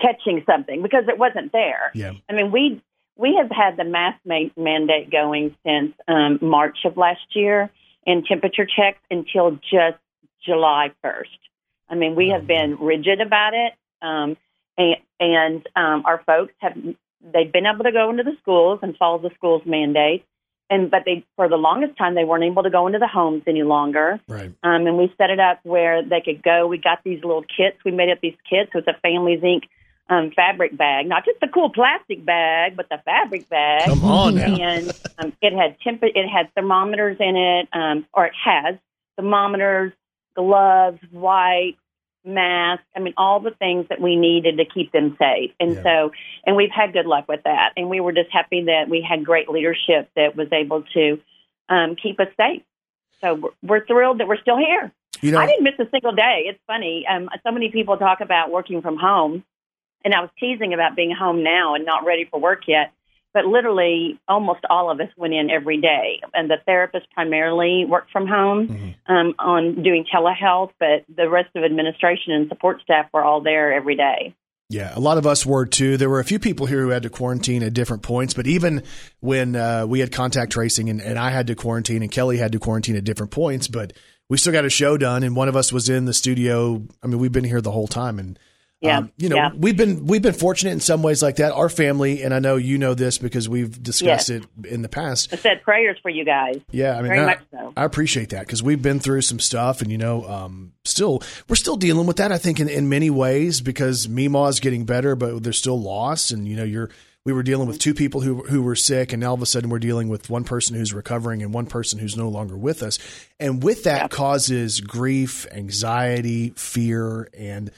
catching something because it wasn't there. Yeah. I mean, we we have had the mask ma- mandate going since um, March of last year, and temperature checks until just July first. I mean, we have been rigid about it, um, and, and um, our folks have they've been able to go into the schools and follow the schools' mandates, and but they for the longest time they weren't able to go into the homes any longer. Right. Um, and we set it up where they could go. We got these little kits. We made up these kits with a Families Inc. Um, fabric bag, not just the cool plastic bag, but the fabric bag. Come on now. And um, it had temp- it had thermometers in it, um, or it has thermometers, gloves, wipes, masks. I mean, all the things that we needed to keep them safe. And Yeah. so, and we've had good luck with that. And we were just happy that we had great leadership that was able to um, keep us safe. So we're, we're thrilled that we're still here. You know, I didn't miss a single day. It's funny. Um, so many people talk about working from home, and I was teasing about being home now and not ready for work yet. But literally, almost all of us went in every day, and the therapist primarily worked from home Mm-hmm. um, on doing telehealth. But the rest of administration and support staff were all there every day. Yeah, a lot of us were too. There were a few people here who had to quarantine at different points, but even when uh, we had contact tracing and, and I had to quarantine and Kelly had to quarantine at different points, but we still got a show done and one of us was in the studio. I mean, we've been here the whole time and Yeah, um, you know, yeah. we've been we've been fortunate in some ways like that. Our family, and I know you know this because we've discussed Yes. it in the past. I said prayers for you guys. Yeah, I mean, I, so. I appreciate that because we've been through some stuff, and you know, um, still we're still dealing with that. I think in, in many ways because Mima is getting better, but there's still loss, and you know, you're we were dealing with two people who who were sick, and now all of a sudden we're dealing with one person who's recovering and one person who's no longer with us, and with that causes grief, anxiety, fear, and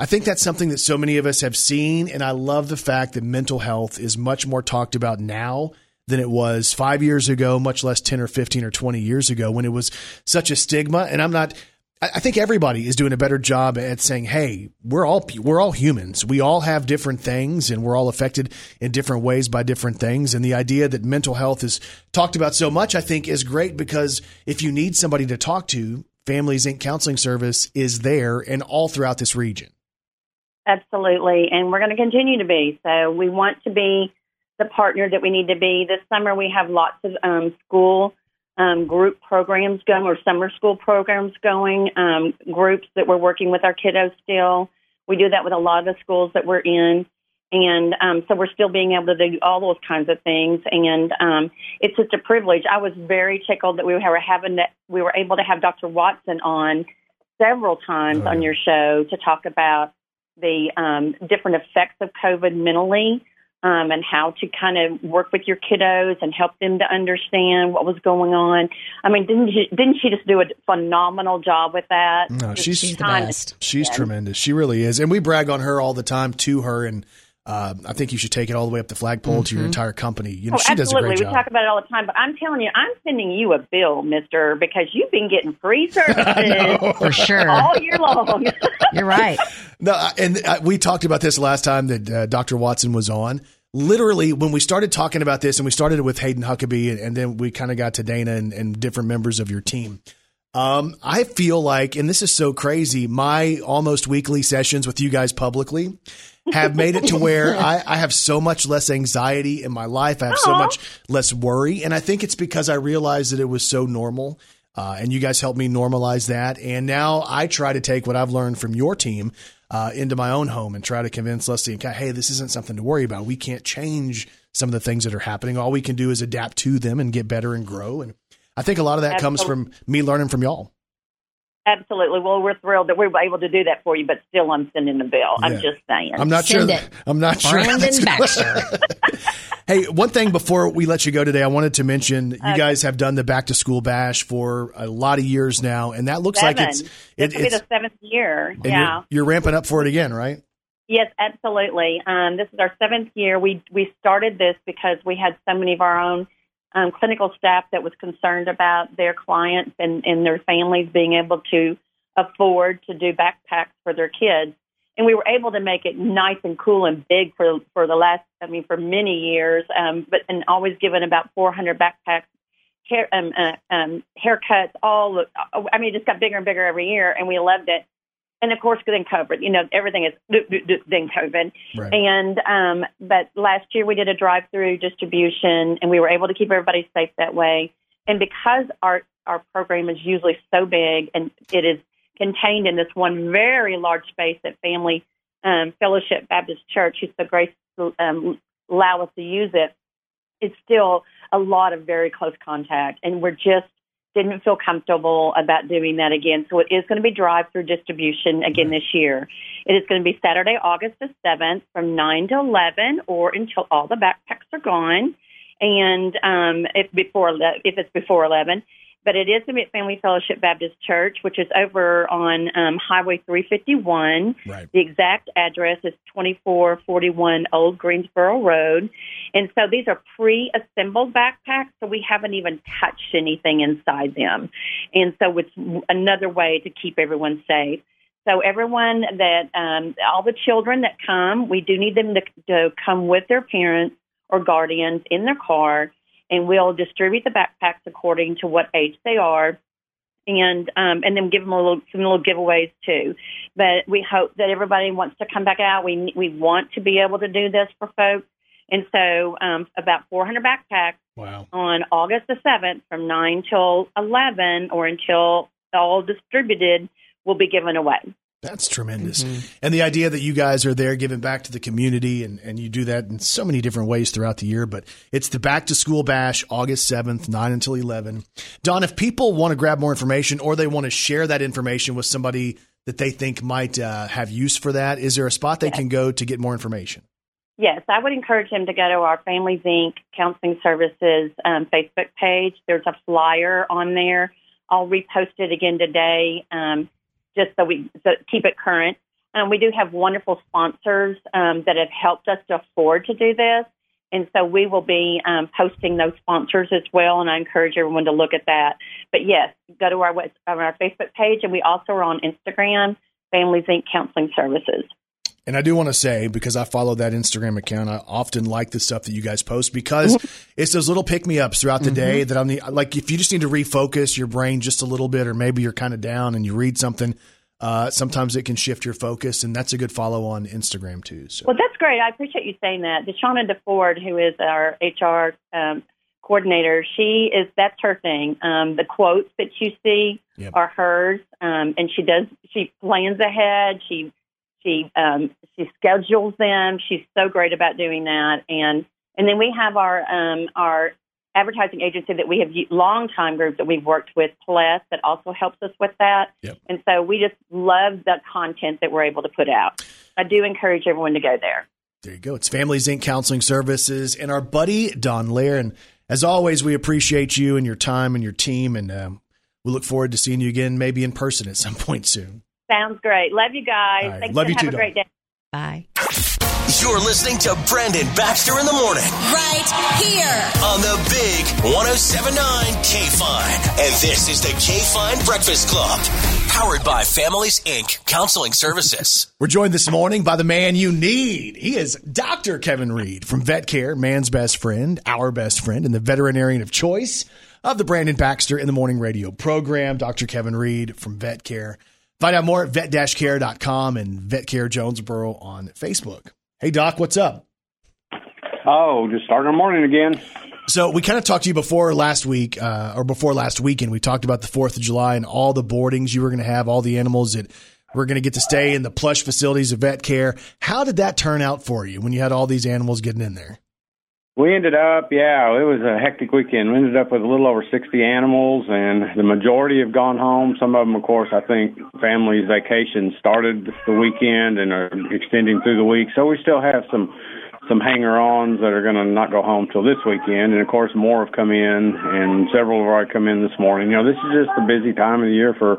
I think that's something that so many of us have seen, and I love the fact that mental health is much more talked about now than it was five years ago, much less 10 or 15 or 20 years ago when it was such a stigma. And I'm not, I think everybody is doing a better job at saying, "Hey, we're all we're all humans. We all have different things, and we're all affected in different ways by different things." And the idea that mental health is talked about so much, I think, is great because if you need somebody to talk to, Families Inc. Counseling Service is there and all throughout this region. Absolutely, and we're going to continue to be. So we want to be the partner that we need to be. This summer we have lots of um, school um, group programs going, or summer school programs going. Um, groups that we're working with our kiddos still. We do that with a lot of the schools that we're in, and um, so we're still being able to do all those kinds of things. And um, it's just a privilege. I was very tickled that we were having that we were able to have Dr. Watson on several times on your show to talk about the um, different effects of COVID mentally um, and how to kind of work with your kiddos and help them to understand what was going on. I mean, didn't she, didn't she just do a phenomenal job with that? No, Just she's kind of- She's Yeah. tremendous. She really is, and we brag on her all the time to her. And uh, I think you should take it all the way up the flagpole to your entire company. You know, Oh, she does a absolutely. great We job. talk about it all the time, but I'm telling you, I'm sending you a bill, Mister, because you've been getting free services For sure. all year long. You're right. No, and we talked about this last time that uh, Dr. Watson was on. Literally, when we started talking about this, and we started with Hayden Huckabee, and, and then we kind of got to Dana and, and different members of your team. Um, I feel like, and this is so crazy, my almost weekly sessions with you guys publicly have made it to where I, I have so much less anxiety in my life. I have so much less worry. And I think it's because I realized that it was so normal. Uh, and you guys helped me normalize that. And now I try to take what I've learned from your team uh, into my own home and try to convince Leslie and Kat, hey, this isn't something to worry about. We can't change some of the things that are happening. All we can do is adapt to them and get better and grow. And I think a lot of that comes from me learning from y'all. Absolutely. Well, we're thrilled that we were able to do that for you, but still, I'm sending the bill. I'm just saying. I'm not Send sure. it. I'm not sure. Brandon that's Baxter. Hey, one thing before we let you go today, I wanted to mention you Okay. guys have done the back to school bash for a lot of years now, and that looks like Seven. it's this it, will be it's the seventh year. and Yeah. you're, you're ramping up for it again, right? Yes, absolutely. Um, this is our seventh year. We we started this because we had so many of our own um, clinical staff that was concerned about their clients and, and their families being able to afford to do backpacks for their kids. and we were able to make it nice and cool and big for for the last, I mean, for many years. Um, but and always given about 400 backpacks, hair, um, uh, um, haircuts, all. I mean, it just got bigger and bigger every year, and we loved it. And of course, then COVID. You know, everything is then COVID. Right. And um, but last year we did a drive-through distribution, and we were able to keep everybody safe that way. And because our our program is usually so big, and it is contained in this one very large space at Family um, Fellowship Baptist Church, who's so gracious to um, allow us to use it, it's still a lot of very close contact, and we're just didn't feel comfortable about doing that again. So it is going to be drive-through distribution again this year. It is going to be Saturday, August the seventh, from nine to eleven, or until all the backpacks are gone, and um, if before if it's before eleven. But it is the to Family Fellowship Baptist Church, which is over on um, Highway 351. Right. The exact address is 2441 Old Greensboro Road. And so these are pre assembled backpacks, so we haven't even touched anything inside them. And so it's another way to keep everyone safe. So everyone that, um, all the children that come, we do need them to, to come with their parents or guardians in their car, and we'll distribute the backpacks according to what age they are and um, and then give them a little some little giveaways too. But we hope that everybody wants to come back out. We we want to be able to do this for folks, and so um, about 400 backpacks Wow. on August the 7th from 9 till 11 or until all distributed will be given away. That's tremendous. And the idea that you guys are there giving back to the community and, and you do that in so many different ways throughout the year. But it's the back to school bash, August 7th, 9 until 11. Don, if people want to grab more information or they want to share that information with somebody that they think might uh, have use for that, is there a spot they can go to get more information? Yes, I would encourage them to go to our Families Inc. Counseling Services um, Facebook page. There's a flyer on there. I'll repost it again today, um, just so we so keep it current. Um, we do have wonderful sponsors um, that have helped us to afford to do this, and so we will be um, posting those sponsors as well. And I encourage everyone to look at that. But yes, go to our our Facebook page, and we also are on Instagram, Families Inc. Counseling Services. And I do want to say, because I follow that Instagram account, I often like the stuff that you guys post because it's those little pick me ups throughout the day that I'm the, like, if you just need to refocus your brain just a little bit, or maybe you're kind of down and you read something, uh, sometimes it can shift your focus. And that's a good follow on Instagram too. So Well, that's great. I appreciate you saying that. Deshauna DeFord, who is our HR um, coordinator, she is that's her thing. Um, the quotes that you see Yep. are hers, um, and she does she plans ahead. She she um, she schedules them. She's so great about doing that. And and then we have our um, our advertising agency that we have long time group that we've worked with, Plus, that also helps us with that. Yep. And so we just love the content that we're able to put out. I do encourage everyone to go there. there you go. It's Families Inc. Counseling Services and our buddy, Don Lair. And as always, we appreciate you and your time and your team. And um, we look forward to seeing you again, maybe in person at some point soon. Sounds great. Love you guys. All right. Thanks Love and you have too, a great day. Bye. You're listening to Brandon Baxter in the morning Right here. on the big 1079 K Fine. And this is the K Fine Breakfast Club, powered by Families Inc. Counseling Services. We're joined this morning by the man you need. He is Dr. Kevin Reed from Vet Care, man's best friend, our best friend, and the veterinarian of choice of the Brandon Baxter in the Morning Radio program. Dr. Kevin Reed from Vet Care. Find out more at vet-care.com and Vet Care Jonesboro on Facebook. Hey, Doc, what's up? Oh, just starting our morning again. So we kind of talked to you before last week, uh, or before last weekend. We talked about the Fourth of July and all the boardings you were going to have, all the animals that were going to get to stay in the plush facilities of vet care. How did that turn out for you when you had all these animals getting in there? We ended up, yeah, it was a hectic weekend. We ended up with a little over 60 animals, and the majority have gone home. Some of them, of course, I think families' vacation started the weekend and are extending through the week. So we still have some some hanger-ons that are going to not go home till this weekend, and of course, more have come in, and several have already come in this morning. You know, this is just a busy time of the year for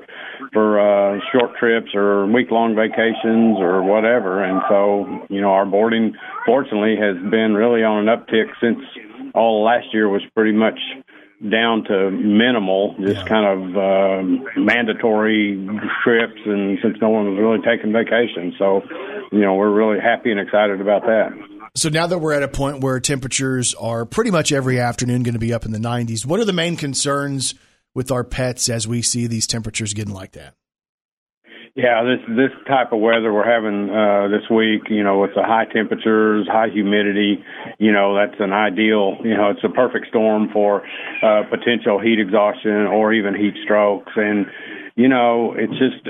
for uh, short trips or week-long vacations or whatever, and so you know, our boarding fortunately has been really on an uptick since all last year was pretty much down to minimal, just kind of um, mandatory trips, and since no one was really taking vacation, so you know we're really happy and excited about that. So now that we're at a point where temperatures are pretty much every afternoon going to be up in the 90s, what are the main concerns with our pets as we see these temperatures getting like that? Yeah, this this type of weather we're having uh, this week, you know, with the high temperatures, high humidity, you know, that's an ideal, you know, it's a perfect storm for uh, potential heat exhaustion or even heat strokes. And you know, it's just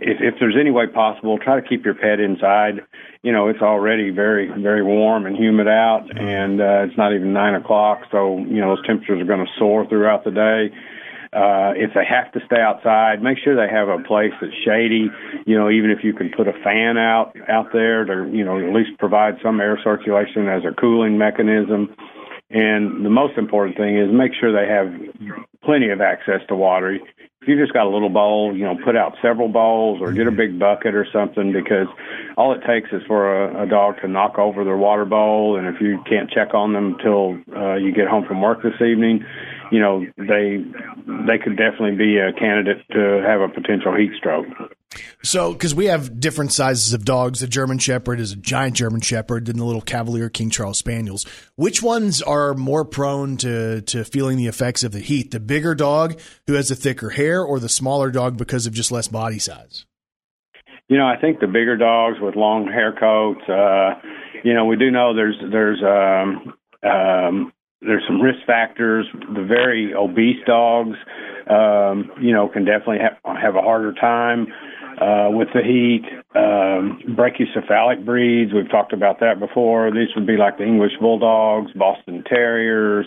if, if there's any way possible, try to keep your pet inside. You know, it's already very very warm and humid out, and uh, it's not even nine o'clock, so you know those temperatures are going to soar throughout the day. Uh, if they have to stay outside, make sure they have a place that's shady. You know, even if you can put a fan out out there to, you know, at least provide some air circulation as a cooling mechanism. And the most important thing is make sure they have plenty of access to water. If you just got a little bowl, you know, put out several bowls or get a big bucket or something because all it takes is for a, a dog to knock over their water bowl. And if you can't check on them until uh, you get home from work this evening, you know, they they could definitely be a candidate to have a potential heat stroke. So, because we have different sizes of dogs, the German Shepherd is a giant German Shepherd, and the little Cavalier King Charles Spaniels. Which ones are more prone to to feeling the effects of the heat? The bigger dog who has a thicker hair, or the smaller dog because of just less body size? You know, I think the bigger dogs with long hair coats. Uh, you know, we do know there's there's um, um, there's some risk factors. The very obese dogs, um, you know, can definitely have, have a harder time uh, with the heat. Um, brachycephalic breeds, we've talked about that before. These would be like the English Bulldogs, Boston Terriers,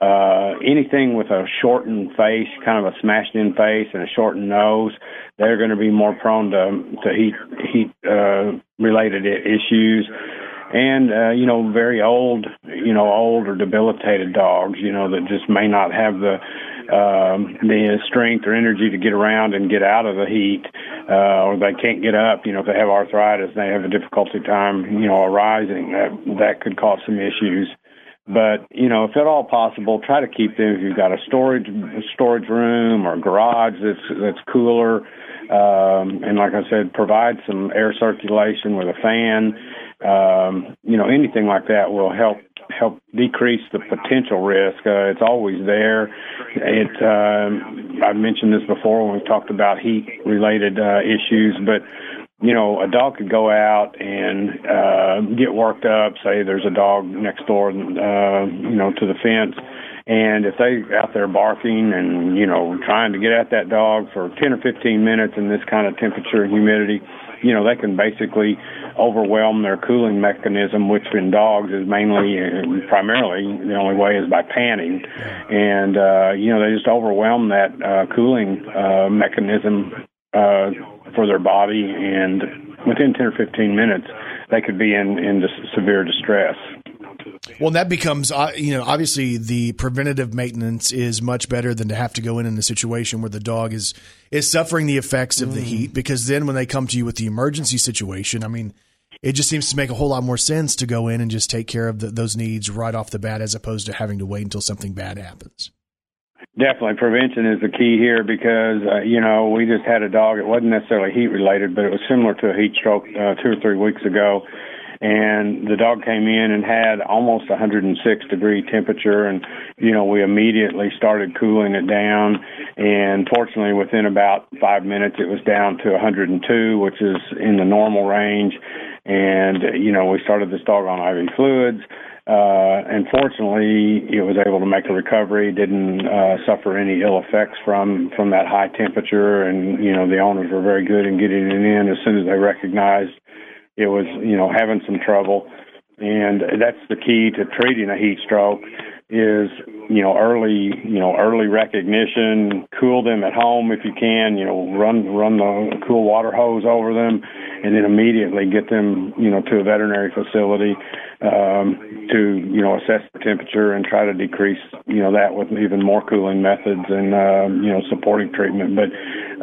uh, anything with a shortened face, kind of a smashed in face and a shortened nose. They're going to be more prone to, to heat, heat, uh, related issues and uh, you know very old you know old or debilitated dogs you know that just may not have the um, the strength or energy to get around and get out of the heat uh, or they can't get up. You know if they have arthritis they have a difficulty time you know arising. That that could cause some issues. But you know if at all possible try to keep them. If you've got a storage a storage room or garage that's that's cooler um, and like I said, provide some air circulation with a fan. Um, you know, anything like that will help help decrease the potential risk. Uh, it's always there. It um, I've mentioned this before when we talked about heat related uh, issues, but you know, a dog could go out and uh, get worked up. Say there's a dog next door, uh, you know, to the fence, and if they out there barking and you know trying to get at that dog for 10 or 15 minutes in this kind of temperature and humidity, you know, they can basically overwhelm their cooling mechanism, which in dogs is mainly, uh, primarily, the only way is by panning. And, uh, you know, they just overwhelm that uh, cooling uh, mechanism uh, for their body, and within 10 or 15 minutes, they could be in, in severe distress. Well, that becomes, uh, you know, obviously the preventative maintenance is much better than to have to go in in a situation where the dog is is suffering the effects of the heat. Because then when they come to you with the emergency situation, I mean, it just seems to make a whole lot more sense to go in and just take care of the, those needs right off the bat, as opposed to having to wait until something bad happens. Definitely, prevention is the key here because uh, you know we just had a dog. It wasn't necessarily heat related, but it was similar to a heat stroke uh, two or three weeks ago. And the dog came in and had almost 106 degree temperature, and you know we immediately started cooling it down. And fortunately, within about five minutes, it was down to 102, which is in the normal range. And you know we started this dog on IV fluids. Uh, and fortunately, it was able to make a recovery. Didn't uh, suffer any ill effects from from that high temperature, and you know the owners were very good in getting it in as soon as they recognized it was you know having some trouble. And that's the key to treating a heat stroke is you know early you know early recognition. Cool them at home if you can. You know run run the cool water hose over them, and then immediately get them you know to a veterinary facility um, to you know assess the temperature and try to decrease you know that with even more cooling methods and um, you know supporting treatment. But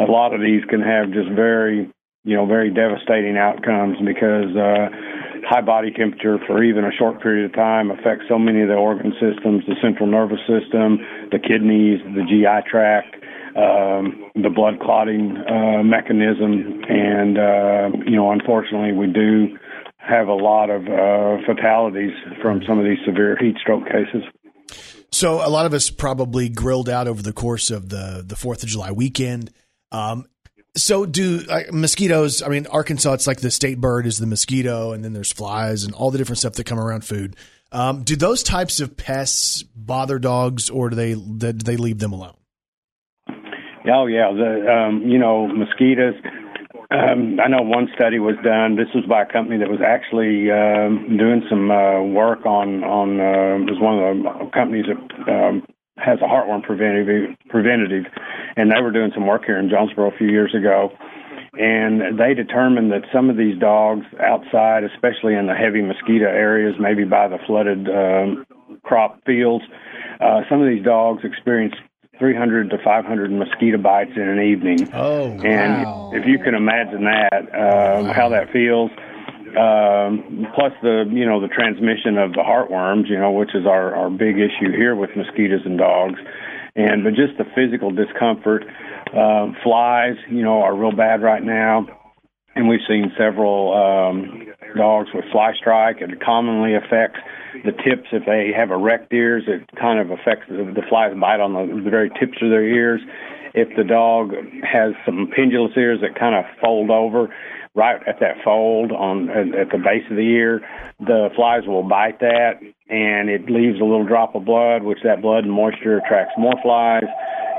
a lot of these can have just very you know very devastating outcomes because uh, high body temperature for even a short period of time affects so many of the organ systems, the central nervous system, the kidneys, the GI tract, um, the blood clotting uh, mechanism, and uh, you know, unfortunately, we do have a lot of uh, fatalities from some of these severe heat stroke cases. So a lot of us probably grilled out over the course of the the Fourth of July weekend. Um, so do uh, mosquitoes? I mean, Arkansas, it's like the state bird is the mosquito, and then there's flies and all the different stuff that come around food. Um, do those types of pests bother dogs, or do they do they leave them alone? Oh yeah, the um, you know mosquitoes. Um, I know one study was done. This was by a company that was actually um, doing some uh, work on on. Uh, it was one of the companies that um, has a heartworm preventative preventative, and they were doing some work here in Jonesboro a few years ago. And they determined that some of these dogs outside, especially in the heavy mosquito areas, maybe by the flooded um, crop fields, uh, some of these dogs experience 300 to 500 mosquito bites in an evening. Oh, and if you can imagine that, uh, how that feels. Um, plus the you know the transmission of the heartworms, you know, which is our our big issue here with mosquitoes and dogs, and but just the physical discomfort. Uh, flies, you know, are real bad right now, and we've seen several um, dogs with fly strike. It commonly affects the tips if they have erect ears. It kind of affects the, the flies bite on the, the very tips of their ears. If the dog has some pendulous ears that kind of fold over, right at that fold on at, at the base of the ear, the flies will bite that, and it leaves a little drop of blood, which that blood and moisture attracts more flies,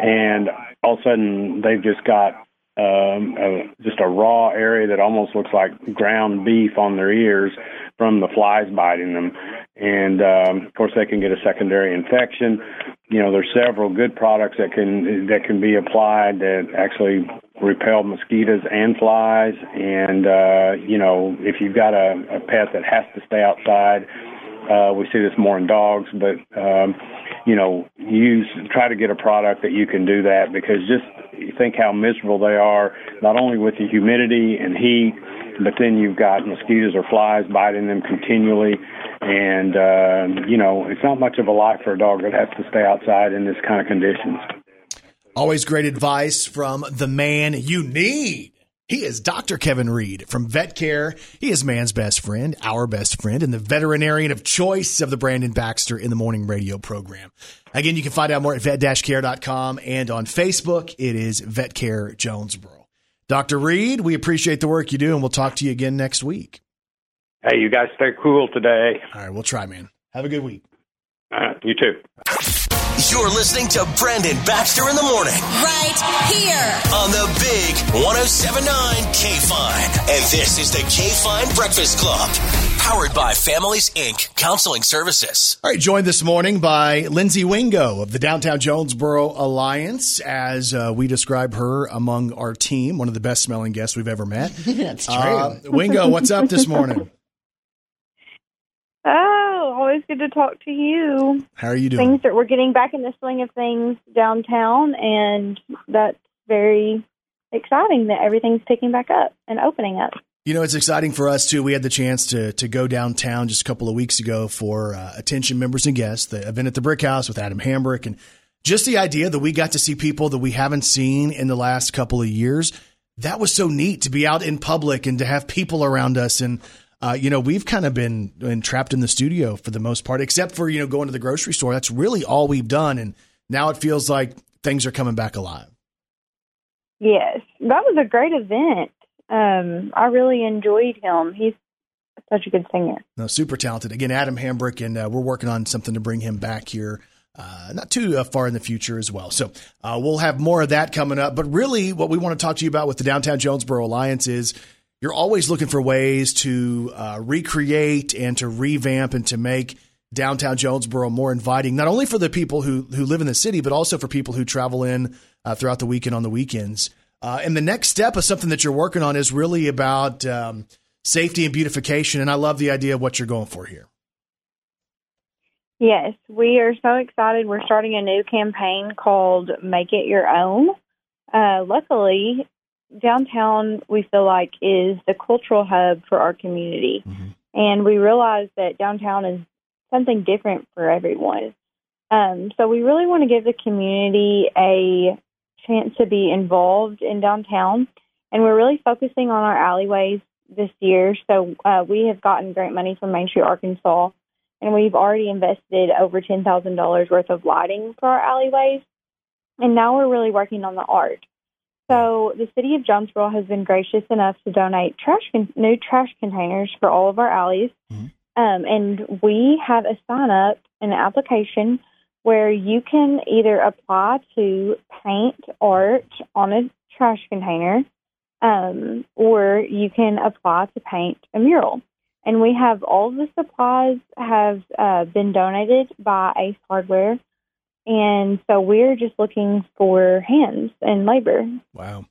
and all of a sudden they've just got um, uh, just a raw area that almost looks like ground beef on their ears from the flies biting them, and um, of course they can get a secondary infection. You know, there's several good products that can that can be applied that actually repel mosquitoes and flies. And uh, you know, if you've got a, a pet that has to stay outside, uh, we see this more in dogs, but um, you know, use try to get a product that you can do that because just think how miserable they are, not only with the humidity and heat, but then you've got mosquitoes or flies biting them continually, and uh, you know, it's not much of a life for a dog that has to stay outside in this kind of conditions. Always great advice from the man you need. He is Dr. Kevin Reed from Vet Care. He is man's best friend, our best friend, and the veterinarian of choice of the Brandon Baxter in the Morning Radio program. Again, you can find out more at vet-care.com and on Facebook, it is Vet Care Jonesboro. Dr. Reed, we appreciate the work you do, and we'll talk to you again next week. Hey, you guys stay cool today. All right, we'll try, man. Have a good week. Uh, you too. You're listening to Brandon Baxter in the morning Right here. on the big 1079 K Fine. And this is the K Fine Breakfast Club, powered by Families Inc. Counseling Services. All right, joined this morning by Lindsay Wingo of the Downtown Jonesboro Alliance, as uh, we describe her among our team, one of the best smelling guests we've ever met. That's true. Uh, Wingo, what's up this morning? Oh, always good to talk to you. How are you doing? Things that we're getting back in the swing of things downtown, and that's very exciting that everything's picking back up and opening up. You know, it's exciting for us too. We had the chance to to go downtown just a couple of weeks ago for uh, attention members and guests, the event at the Brick House with Adam Hambrick, and just the idea that we got to see people that we haven't seen in the last couple of years. That was so neat to be out in public and to have people around us. And uh, you know, we've kind of been, been trapped in the studio for the most part, except for you know going to the grocery store. That's really all we've done, and now it feels like things are coming back alive. Yes, that was a great event. Um, I really enjoyed him. He's such a good singer. No, super talented. Again, Adam Hambrick, and uh, we're working on something to bring him back here. Uh, not too uh, far in the future as well. So uh, we'll have more of that coming up. But really, what we want to talk to you about with the Downtown Jonesboro Alliance is you're always looking for ways to uh, recreate and to revamp and to make downtown Jonesboro more inviting, not only for the people who who live in the city, but also for people who travel in uh, throughout the weekend on the weekends. Uh, and the next step of something that you're working on is really about um, safety and beautification. And I love the idea of what you're going for here. Yes, we are so excited. We're starting a new campaign called Make It Your Own. Uh, luckily, downtown, we feel like, is the cultural hub for our community. and we realized that downtown is something different for everyone. Um, so we really want to give the community a chance to be involved in downtown, and we're really focusing on our alleyways this year. So uh, we have gotten grant money from Main Street Arkansas, and we've already invested over ten thousand dollars worth of lighting for our alleyways, and now we're really working on the art. So the city of Jonesboro has been gracious enough to donate trash con- new trash containers for all of our alleys, um, and we have a sign up, an application where you can either apply to paint art on a trash container, um, or you can apply to paint a mural. And we have all the supplies have uh, been donated by Ace Hardware, and so we're just looking for hands and labor. Wow.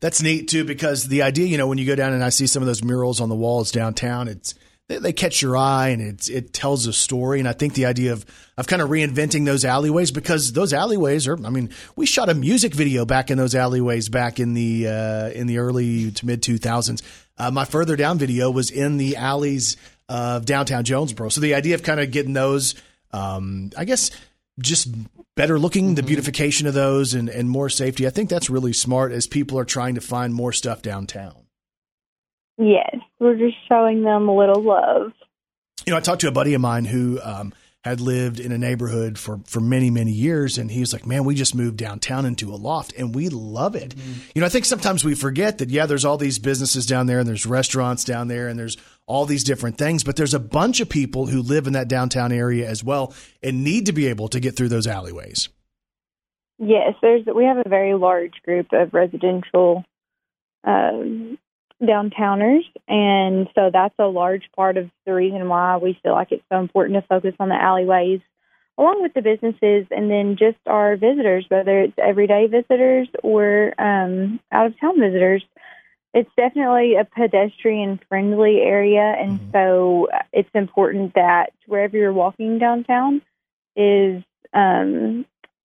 That's neat too, because the idea, you know, when you go down and I see some of those murals on the walls downtown, it's they, catch your eye and it's it tells a story. And I think the idea of of kind of reinventing those alleyways because those alleyways are, I mean, we shot a music video back in those alleyways back in the uh, in the early to mid two thousands. Uh, my further down video was in the alleys of downtown Jonesboro. So the idea of kind of getting those, um, I guess, just better looking, the beautification of those and, and more safety. I think that's really smart as people are trying to find more stuff downtown. Yes, we're just showing them a little love. You know, I talked to a buddy of mine who um, had lived in a neighborhood for, for many, many years. And he was like, man, we just moved downtown into a loft and we love it. You know, I think sometimes we forget that, yeah, there's all these businesses down there and there's restaurants down there and there's all these different things, but there's a bunch of people who live in that downtown area as well and need to be able to get through those alleyways. Yes, there's we have a very large group of residential um, downtowners, and so that's a large part of the reason why we feel like it's so important to focus on the alleyways, along with the businesses, and then just our visitors, whether it's everyday visitors or um, out of town visitors. It's definitely a pedestrian friendly area, and so it's important that wherever you're walking downtown is um,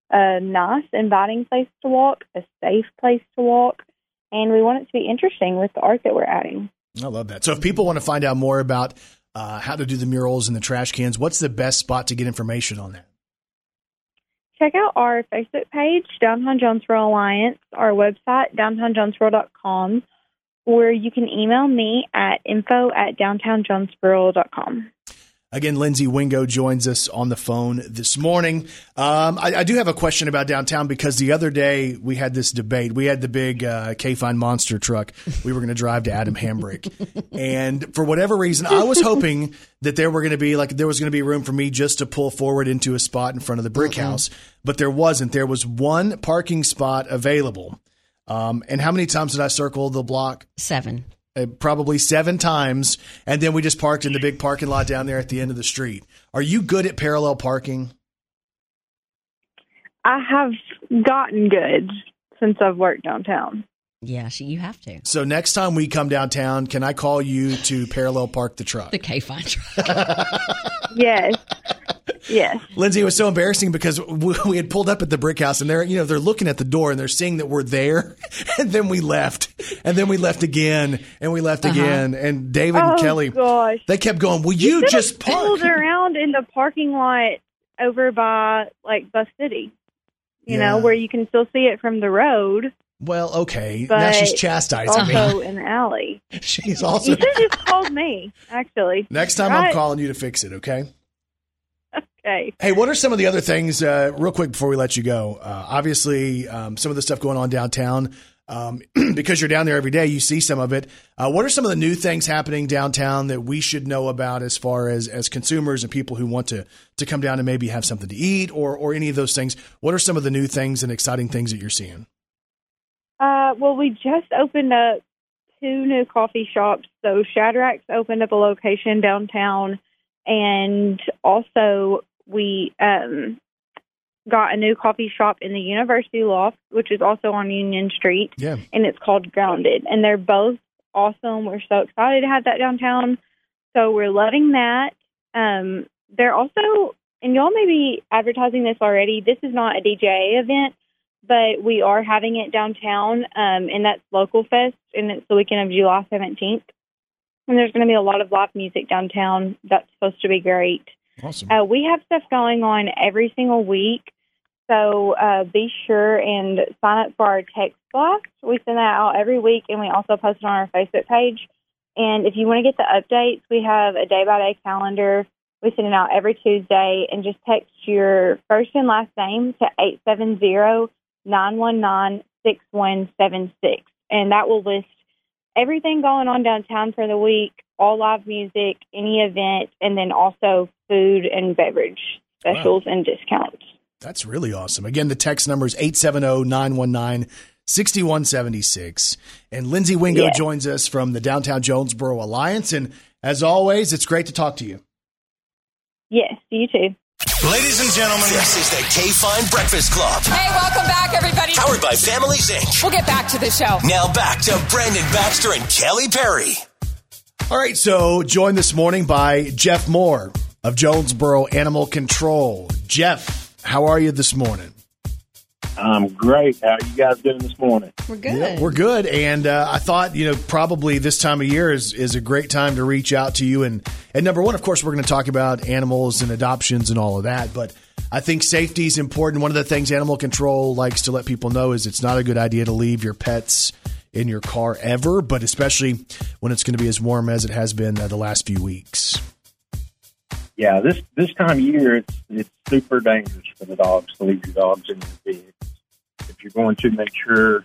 a nice, inviting place to walk, a safe place to walk, and we want it to be interesting with the art that we're adding. I love that. So if people want to find out more about uh, how to do the murals and the trash cans, what's the best spot to get information on that? Check out our Facebook page, Downtown Jonesboro Alliance, our website, downtownjonesboro.com, or you can email me at info at downtownjonesboro.com. Again, Lindsay Wingo joins us on the phone this morning. Um, I, I do have a question about downtown because the other day we had this debate. We had the big uh, K-Fine monster truck. We were going to drive to Adam Hambrick, and for whatever reason, I was hoping that there were going to be like there was going to be room for me just to pull forward into a spot in front of the brick house, but there wasn't. There was one parking spot available. Um, and how many times did I circle the block? Seven. Uh, probably seven times, and then we just parked in the big parking lot down there at the end of the street. Are you good at parallel parking? I have gotten good since I've worked downtown. Yeah, she, you have to. So next time we come downtown, can I call you to parallel park the truck? The K fine truck. Yes. yes. Lindsay, it was so embarrassing because we we had pulled up at the brick house and they're, you know, they're looking at the door and they're seeing that we're there. And then we left. And then we left again and we left Uh-huh. again. And David and Oh, Kelly, gosh. they kept going, Will you, could've just park? pulled around in the parking lot over by like Bus City, you know, where you can still see it from the road. Well, okay. But now she's chastising also me. in the alley. She's You also. should just called me, actually. Next time I'm calling you to fix it, okay? Okay. Hey, what are some of the other things, uh, real quick before we let you go? Uh, obviously, um, some of the stuff going on downtown, um, because you're down there every day, you see some of it. Uh, what are some of the new things happening downtown that we should know about as far as, as consumers and people who want to, to come down and maybe have something to eat or, or any of those things? What are some of the new things and exciting things that you're seeing? Uh, well, we just opened up two new coffee shops. So Shadrack's opened up a location downtown, and also we um, got a new coffee shop in the University Loft, which is also on Union Street, Yeah. and it's called Grounded. And they're both awesome. We're so excited to have that downtown. So we're loving that. Um, they're also, and y'all may be advertising this already. This is not a DJ event, but we are having it downtown, um, and that's Local Fest, and it's the weekend of July 17th. and there's going to be a lot of live music downtown. That's supposed to be great. Awesome. Uh, we have stuff going on every single week, so uh, be sure and sign up for our text blast. We send that out every week, and we also post it on our Facebook page. And if you want to get the updates, we have a day by day calendar. We send it out every Tuesday, and just text your first and last name to eight seven zero nine one nine six one seven six, and that will list everything going on downtown for the week, all live music, any event, and then also food and beverage specials and discounts. That's really awesome. Again, the text number is 870 919 6176. And Lindsay Wingo Yeah. joins us from the Downtown Jonesboro Alliance. And as always, it's great to talk to you. Yes, you too. Ladies and gentlemen, this is the K Fine Breakfast Club. Hey, welcome back, everybody. Powered by Families Inc. We'll get back to the show. Now back to Brandon Baxter and Kelly Perry. All right, so joined this morning by Jeff Moore of Jonesboro Animal Control. Jeff, how are you this morning? I'm great. How you guys doing this morning? We're Yeah, we're good. And uh, I thought, you know, probably this time of year is, is a great time to reach out to you. And, and number one, of course, we're going to talk about animals and adoptions and all of that. But I think safety is important. One of the things animal control likes to let people know is it's not a good idea to leave your pets in your car ever, but especially when it's going to be as warm as it has been uh, the last few weeks. Yeah, this this time of year, it's it's super dangerous for the dogs to leave your dogs in your vehicles. If you're going to make sure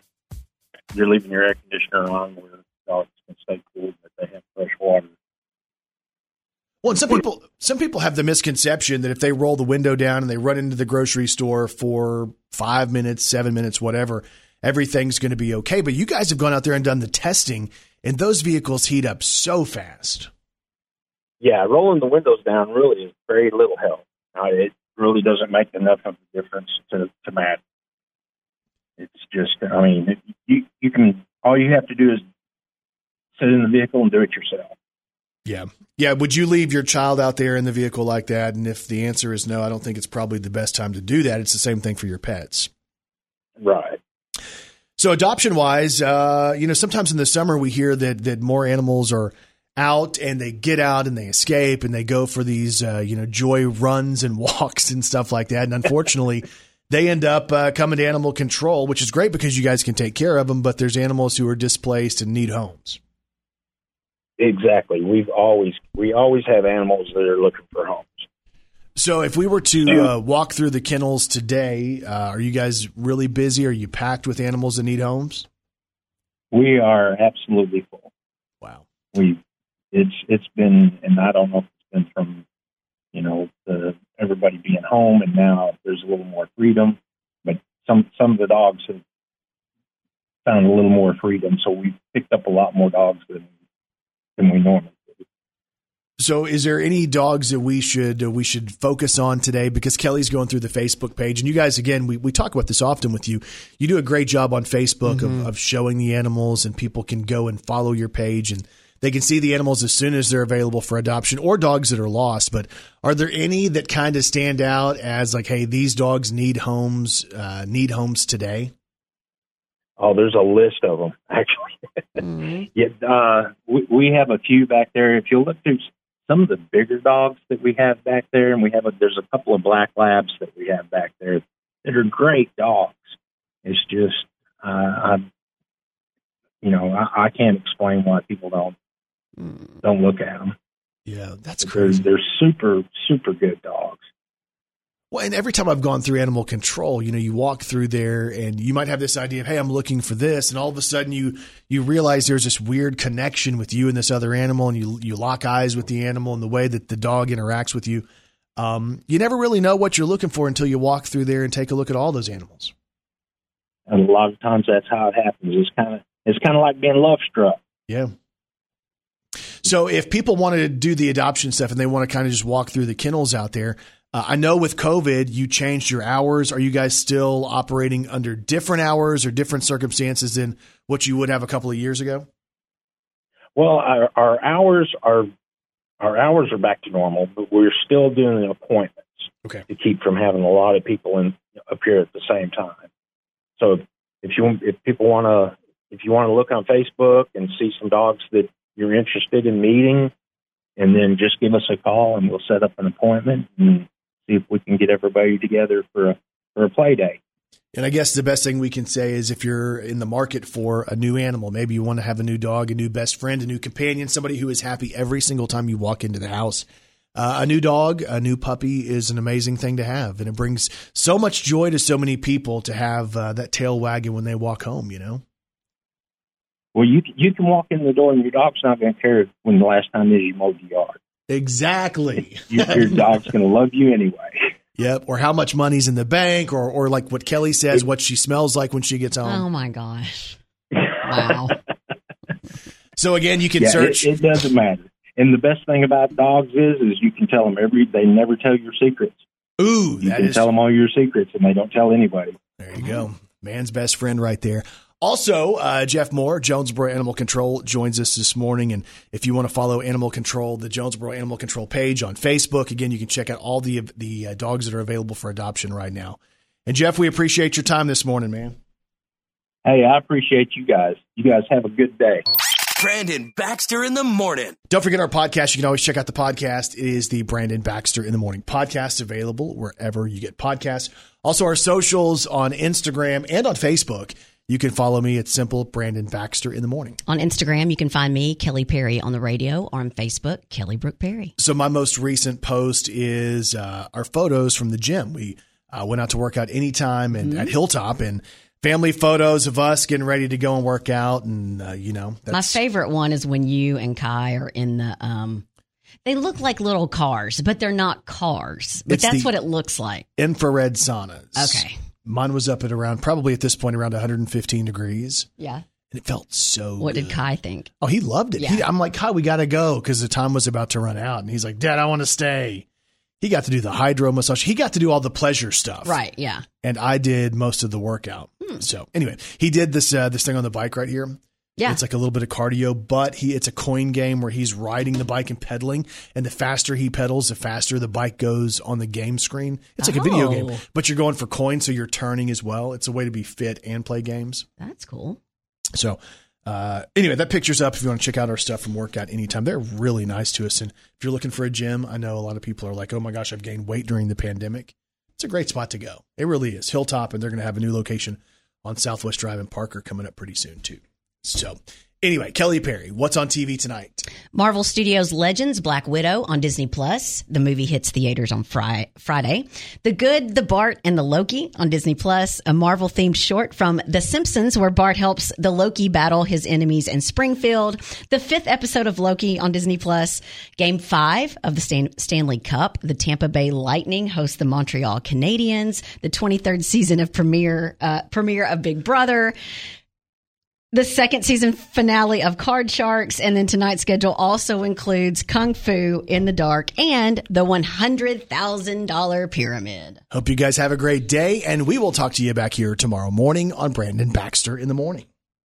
you're leaving your air conditioner on where dogs can stay cool, but they have fresh water. Well, some people some people have the misconception that if they roll the window down and they run into the grocery store for five minutes, seven minutes, whatever, everything's going to be okay. But you guys have gone out there and done the testing, and those vehicles heat up so fast. Yeah, rolling the windows down really is very little help. Uh, it really doesn't make enough of a difference to to matter. It's just, I mean, you you can all you have to do is sit in the vehicle and do it yourself. Yeah. Yeah. Would you leave your child out there in the vehicle like that? And if the answer is no, I don't think it's probably the best time to do that. It's the same thing for your pets. Right. So adoption wise, uh, you know, sometimes in the summer we hear that that more animals are out and they get out and they escape and they go for these uh, you know joy runs and walks and stuff like that. And unfortunately, they end up uh, coming to animal control, which is great because you guys can take care of them. But there's animals who are displaced and need homes. Exactly. We've always we always have animals that are looking for homes. So if we were to uh, walk through the kennels today, uh, are you guys really busy? Are you packed with animals that need homes? We are absolutely full. Wow. We it's it's been and I don't know if it's been from you know the everybody being home and now there's a little more freedom, but some some of the dogs have found a little more freedom, so we've picked up a lot more dogs than than we normally. So, is there any dogs that we should uh, we should focus on today? Because Kelly's going through the Facebook page, and you guys, again, we, we talk about this often with you. You do a great job on Facebook Mhm. of, of showing the animals, and people can go and follow your page, and they can see the animals as soon as they're available for adoption, or dogs that are lost. But are there any that kind of stand out as like, hey, these dogs need homes, uh, need homes today? Oh, there's a list of them actually. yeah, uh, we, we have a few back there. If you look through some of the bigger dogs that we have back there, and we have a, there's a couple of black labs that we have back there that are great dogs. It's just, uh, I, you know, I, I can't explain why people don't don't look at them. Yeah, that's they're, They're super super good dogs. Well, and every time I've gone through animal control, you know, you walk through there and you might have this idea of, hey, I'm looking for this, and all of a sudden you you realize there's this weird connection with you and this other animal, and you you lock eyes with the animal and the way that the dog interacts with you. Um, you never really know what you're looking for until you walk through there and take a look at all those animals. And a lot of times that's how it happens. It's kind of it's kind of like being love struck. Yeah. So if people wanted to do the adoption stuff and they want to kind of just walk through the kennels out there, uh, I know with COVID you changed your hours. Are you guys still operating under different hours or different circumstances than what you would have a couple of years ago? Well, our, our hours are our hours are back to normal, but we're still doing appointments okay. to keep from having a lot of people in up here at the same time. So if you if people want to if you want to look on Facebook and see some dogs that you're interested in meeting, and then just give us a call and we'll set up an appointment and see if we can get everybody together for a for a play day. And I guess the best thing we can say is if you're in the market for a new animal, maybe you want to have a new dog, a new best friend, a new companion, somebody who is happy every single time you walk into the house. Uh, a new dog, a new puppy is an amazing thing to have, and it brings so much joy to so many people to have uh, that tail wagging when they walk home. You know, Well, you you can walk in the door and your dog's not going to care when the last time is you mowed the yard. exactly. Your, your dog's going to love you anyway. Yep. Or how much money's in the bank, or or like what Kelly says, what she smells like when she gets home. Oh my gosh. Wow. So again, you can Yeah, search. It, it doesn't matter. And the best thing about dogs is, is you can tell them every. They never tell your secrets. Ooh, You that can is tell them all your secrets, and they don't tell anybody. There you go. Man's best friend right there. Also, uh, Jeff Moore, Jonesboro Animal Control, joins us this morning. And if you want to follow Animal Control, the Jonesboro Animal Control page on Facebook, again, you can check out all the the uh, dogs that are available for adoption right now. And Jeff, we appreciate your time this morning, man. Hey, I appreciate you guys. You guys have a good day. Brandon Baxter in the morning. Don't forget our podcast. You can always check out the podcast. It is the Brandon Baxter in the Morning podcast available wherever you get podcasts. Also, our socials on Instagram and on Facebook. You can follow me. at simple Brandon Baxter in the Morning. On Instagram, you can find me, Kelly Perry, on the radio, or on Facebook, Kelly Brooke Perry. So my most recent post is uh, our photos from the gym. We uh, went out to work out anytime and at Hilltop and family photos of us getting ready to go and work out. And, uh, you know, My favorite one is when you and Kai are in the. um They look like little cars, but they're not cars. But that's what it looks like. infrared saunas. Okay. Mine was up at around, probably at this point, around 115 degrees. Yeah. And it felt so What good. did Kai think? Oh, he loved it. Yeah. He, I'm like, Kai, we got to go because the time was about to run out. And he's like, Dad, I want to stay. He got to do the hydro massage. He got to do all the pleasure stuff. Right. Yeah. and I did most of the workout. So anyway, he did this uh, this thing on the bike right here. Yeah. It's like a little bit of cardio, but he it's a coin game where he's riding the bike and pedaling, and the faster he pedals, the faster the bike goes on the game screen. It's like a video game, Oh. but you're going for coins, so you're turning as well. It's a way to be fit and play games. That's cool. So uh, anyway, that picture's up if you want to check out our stuff from workout anytime. They're really nice to us. And if you're looking for a gym, I know a lot of people are like, oh my gosh, I've gained weight during the pandemic. It's a great spot to go. It really is. Hilltop, and they're going to have a new location on Southwest Drive in Parker coming up pretty soon, too. So anyway, Kelly Perry, what's on TV tonight? Marvel Studios Legends Black Widow on Disney Plus. The movie hits theaters on Fri- Friday. The Good, the Bart, and the Loki on Disney Plus. A Marvel themed short from The Simpsons where Bart helps the Loki battle his enemies in Springfield. The fifth episode of Loki on Disney Plus. Game five of the Stan- Stanley Cup. The Tampa Bay Lightning host the Montreal Canadiens. The 23rd season of premiere uh, premiere of Big Brother the second season finale of Card Sharks, and then tonight's schedule also includes Kung Fu in the Dark and the $100,000 Pyramid. Hope you guys have a great day, and we will talk to you back here tomorrow morning on Brandon Baxter in the Morning.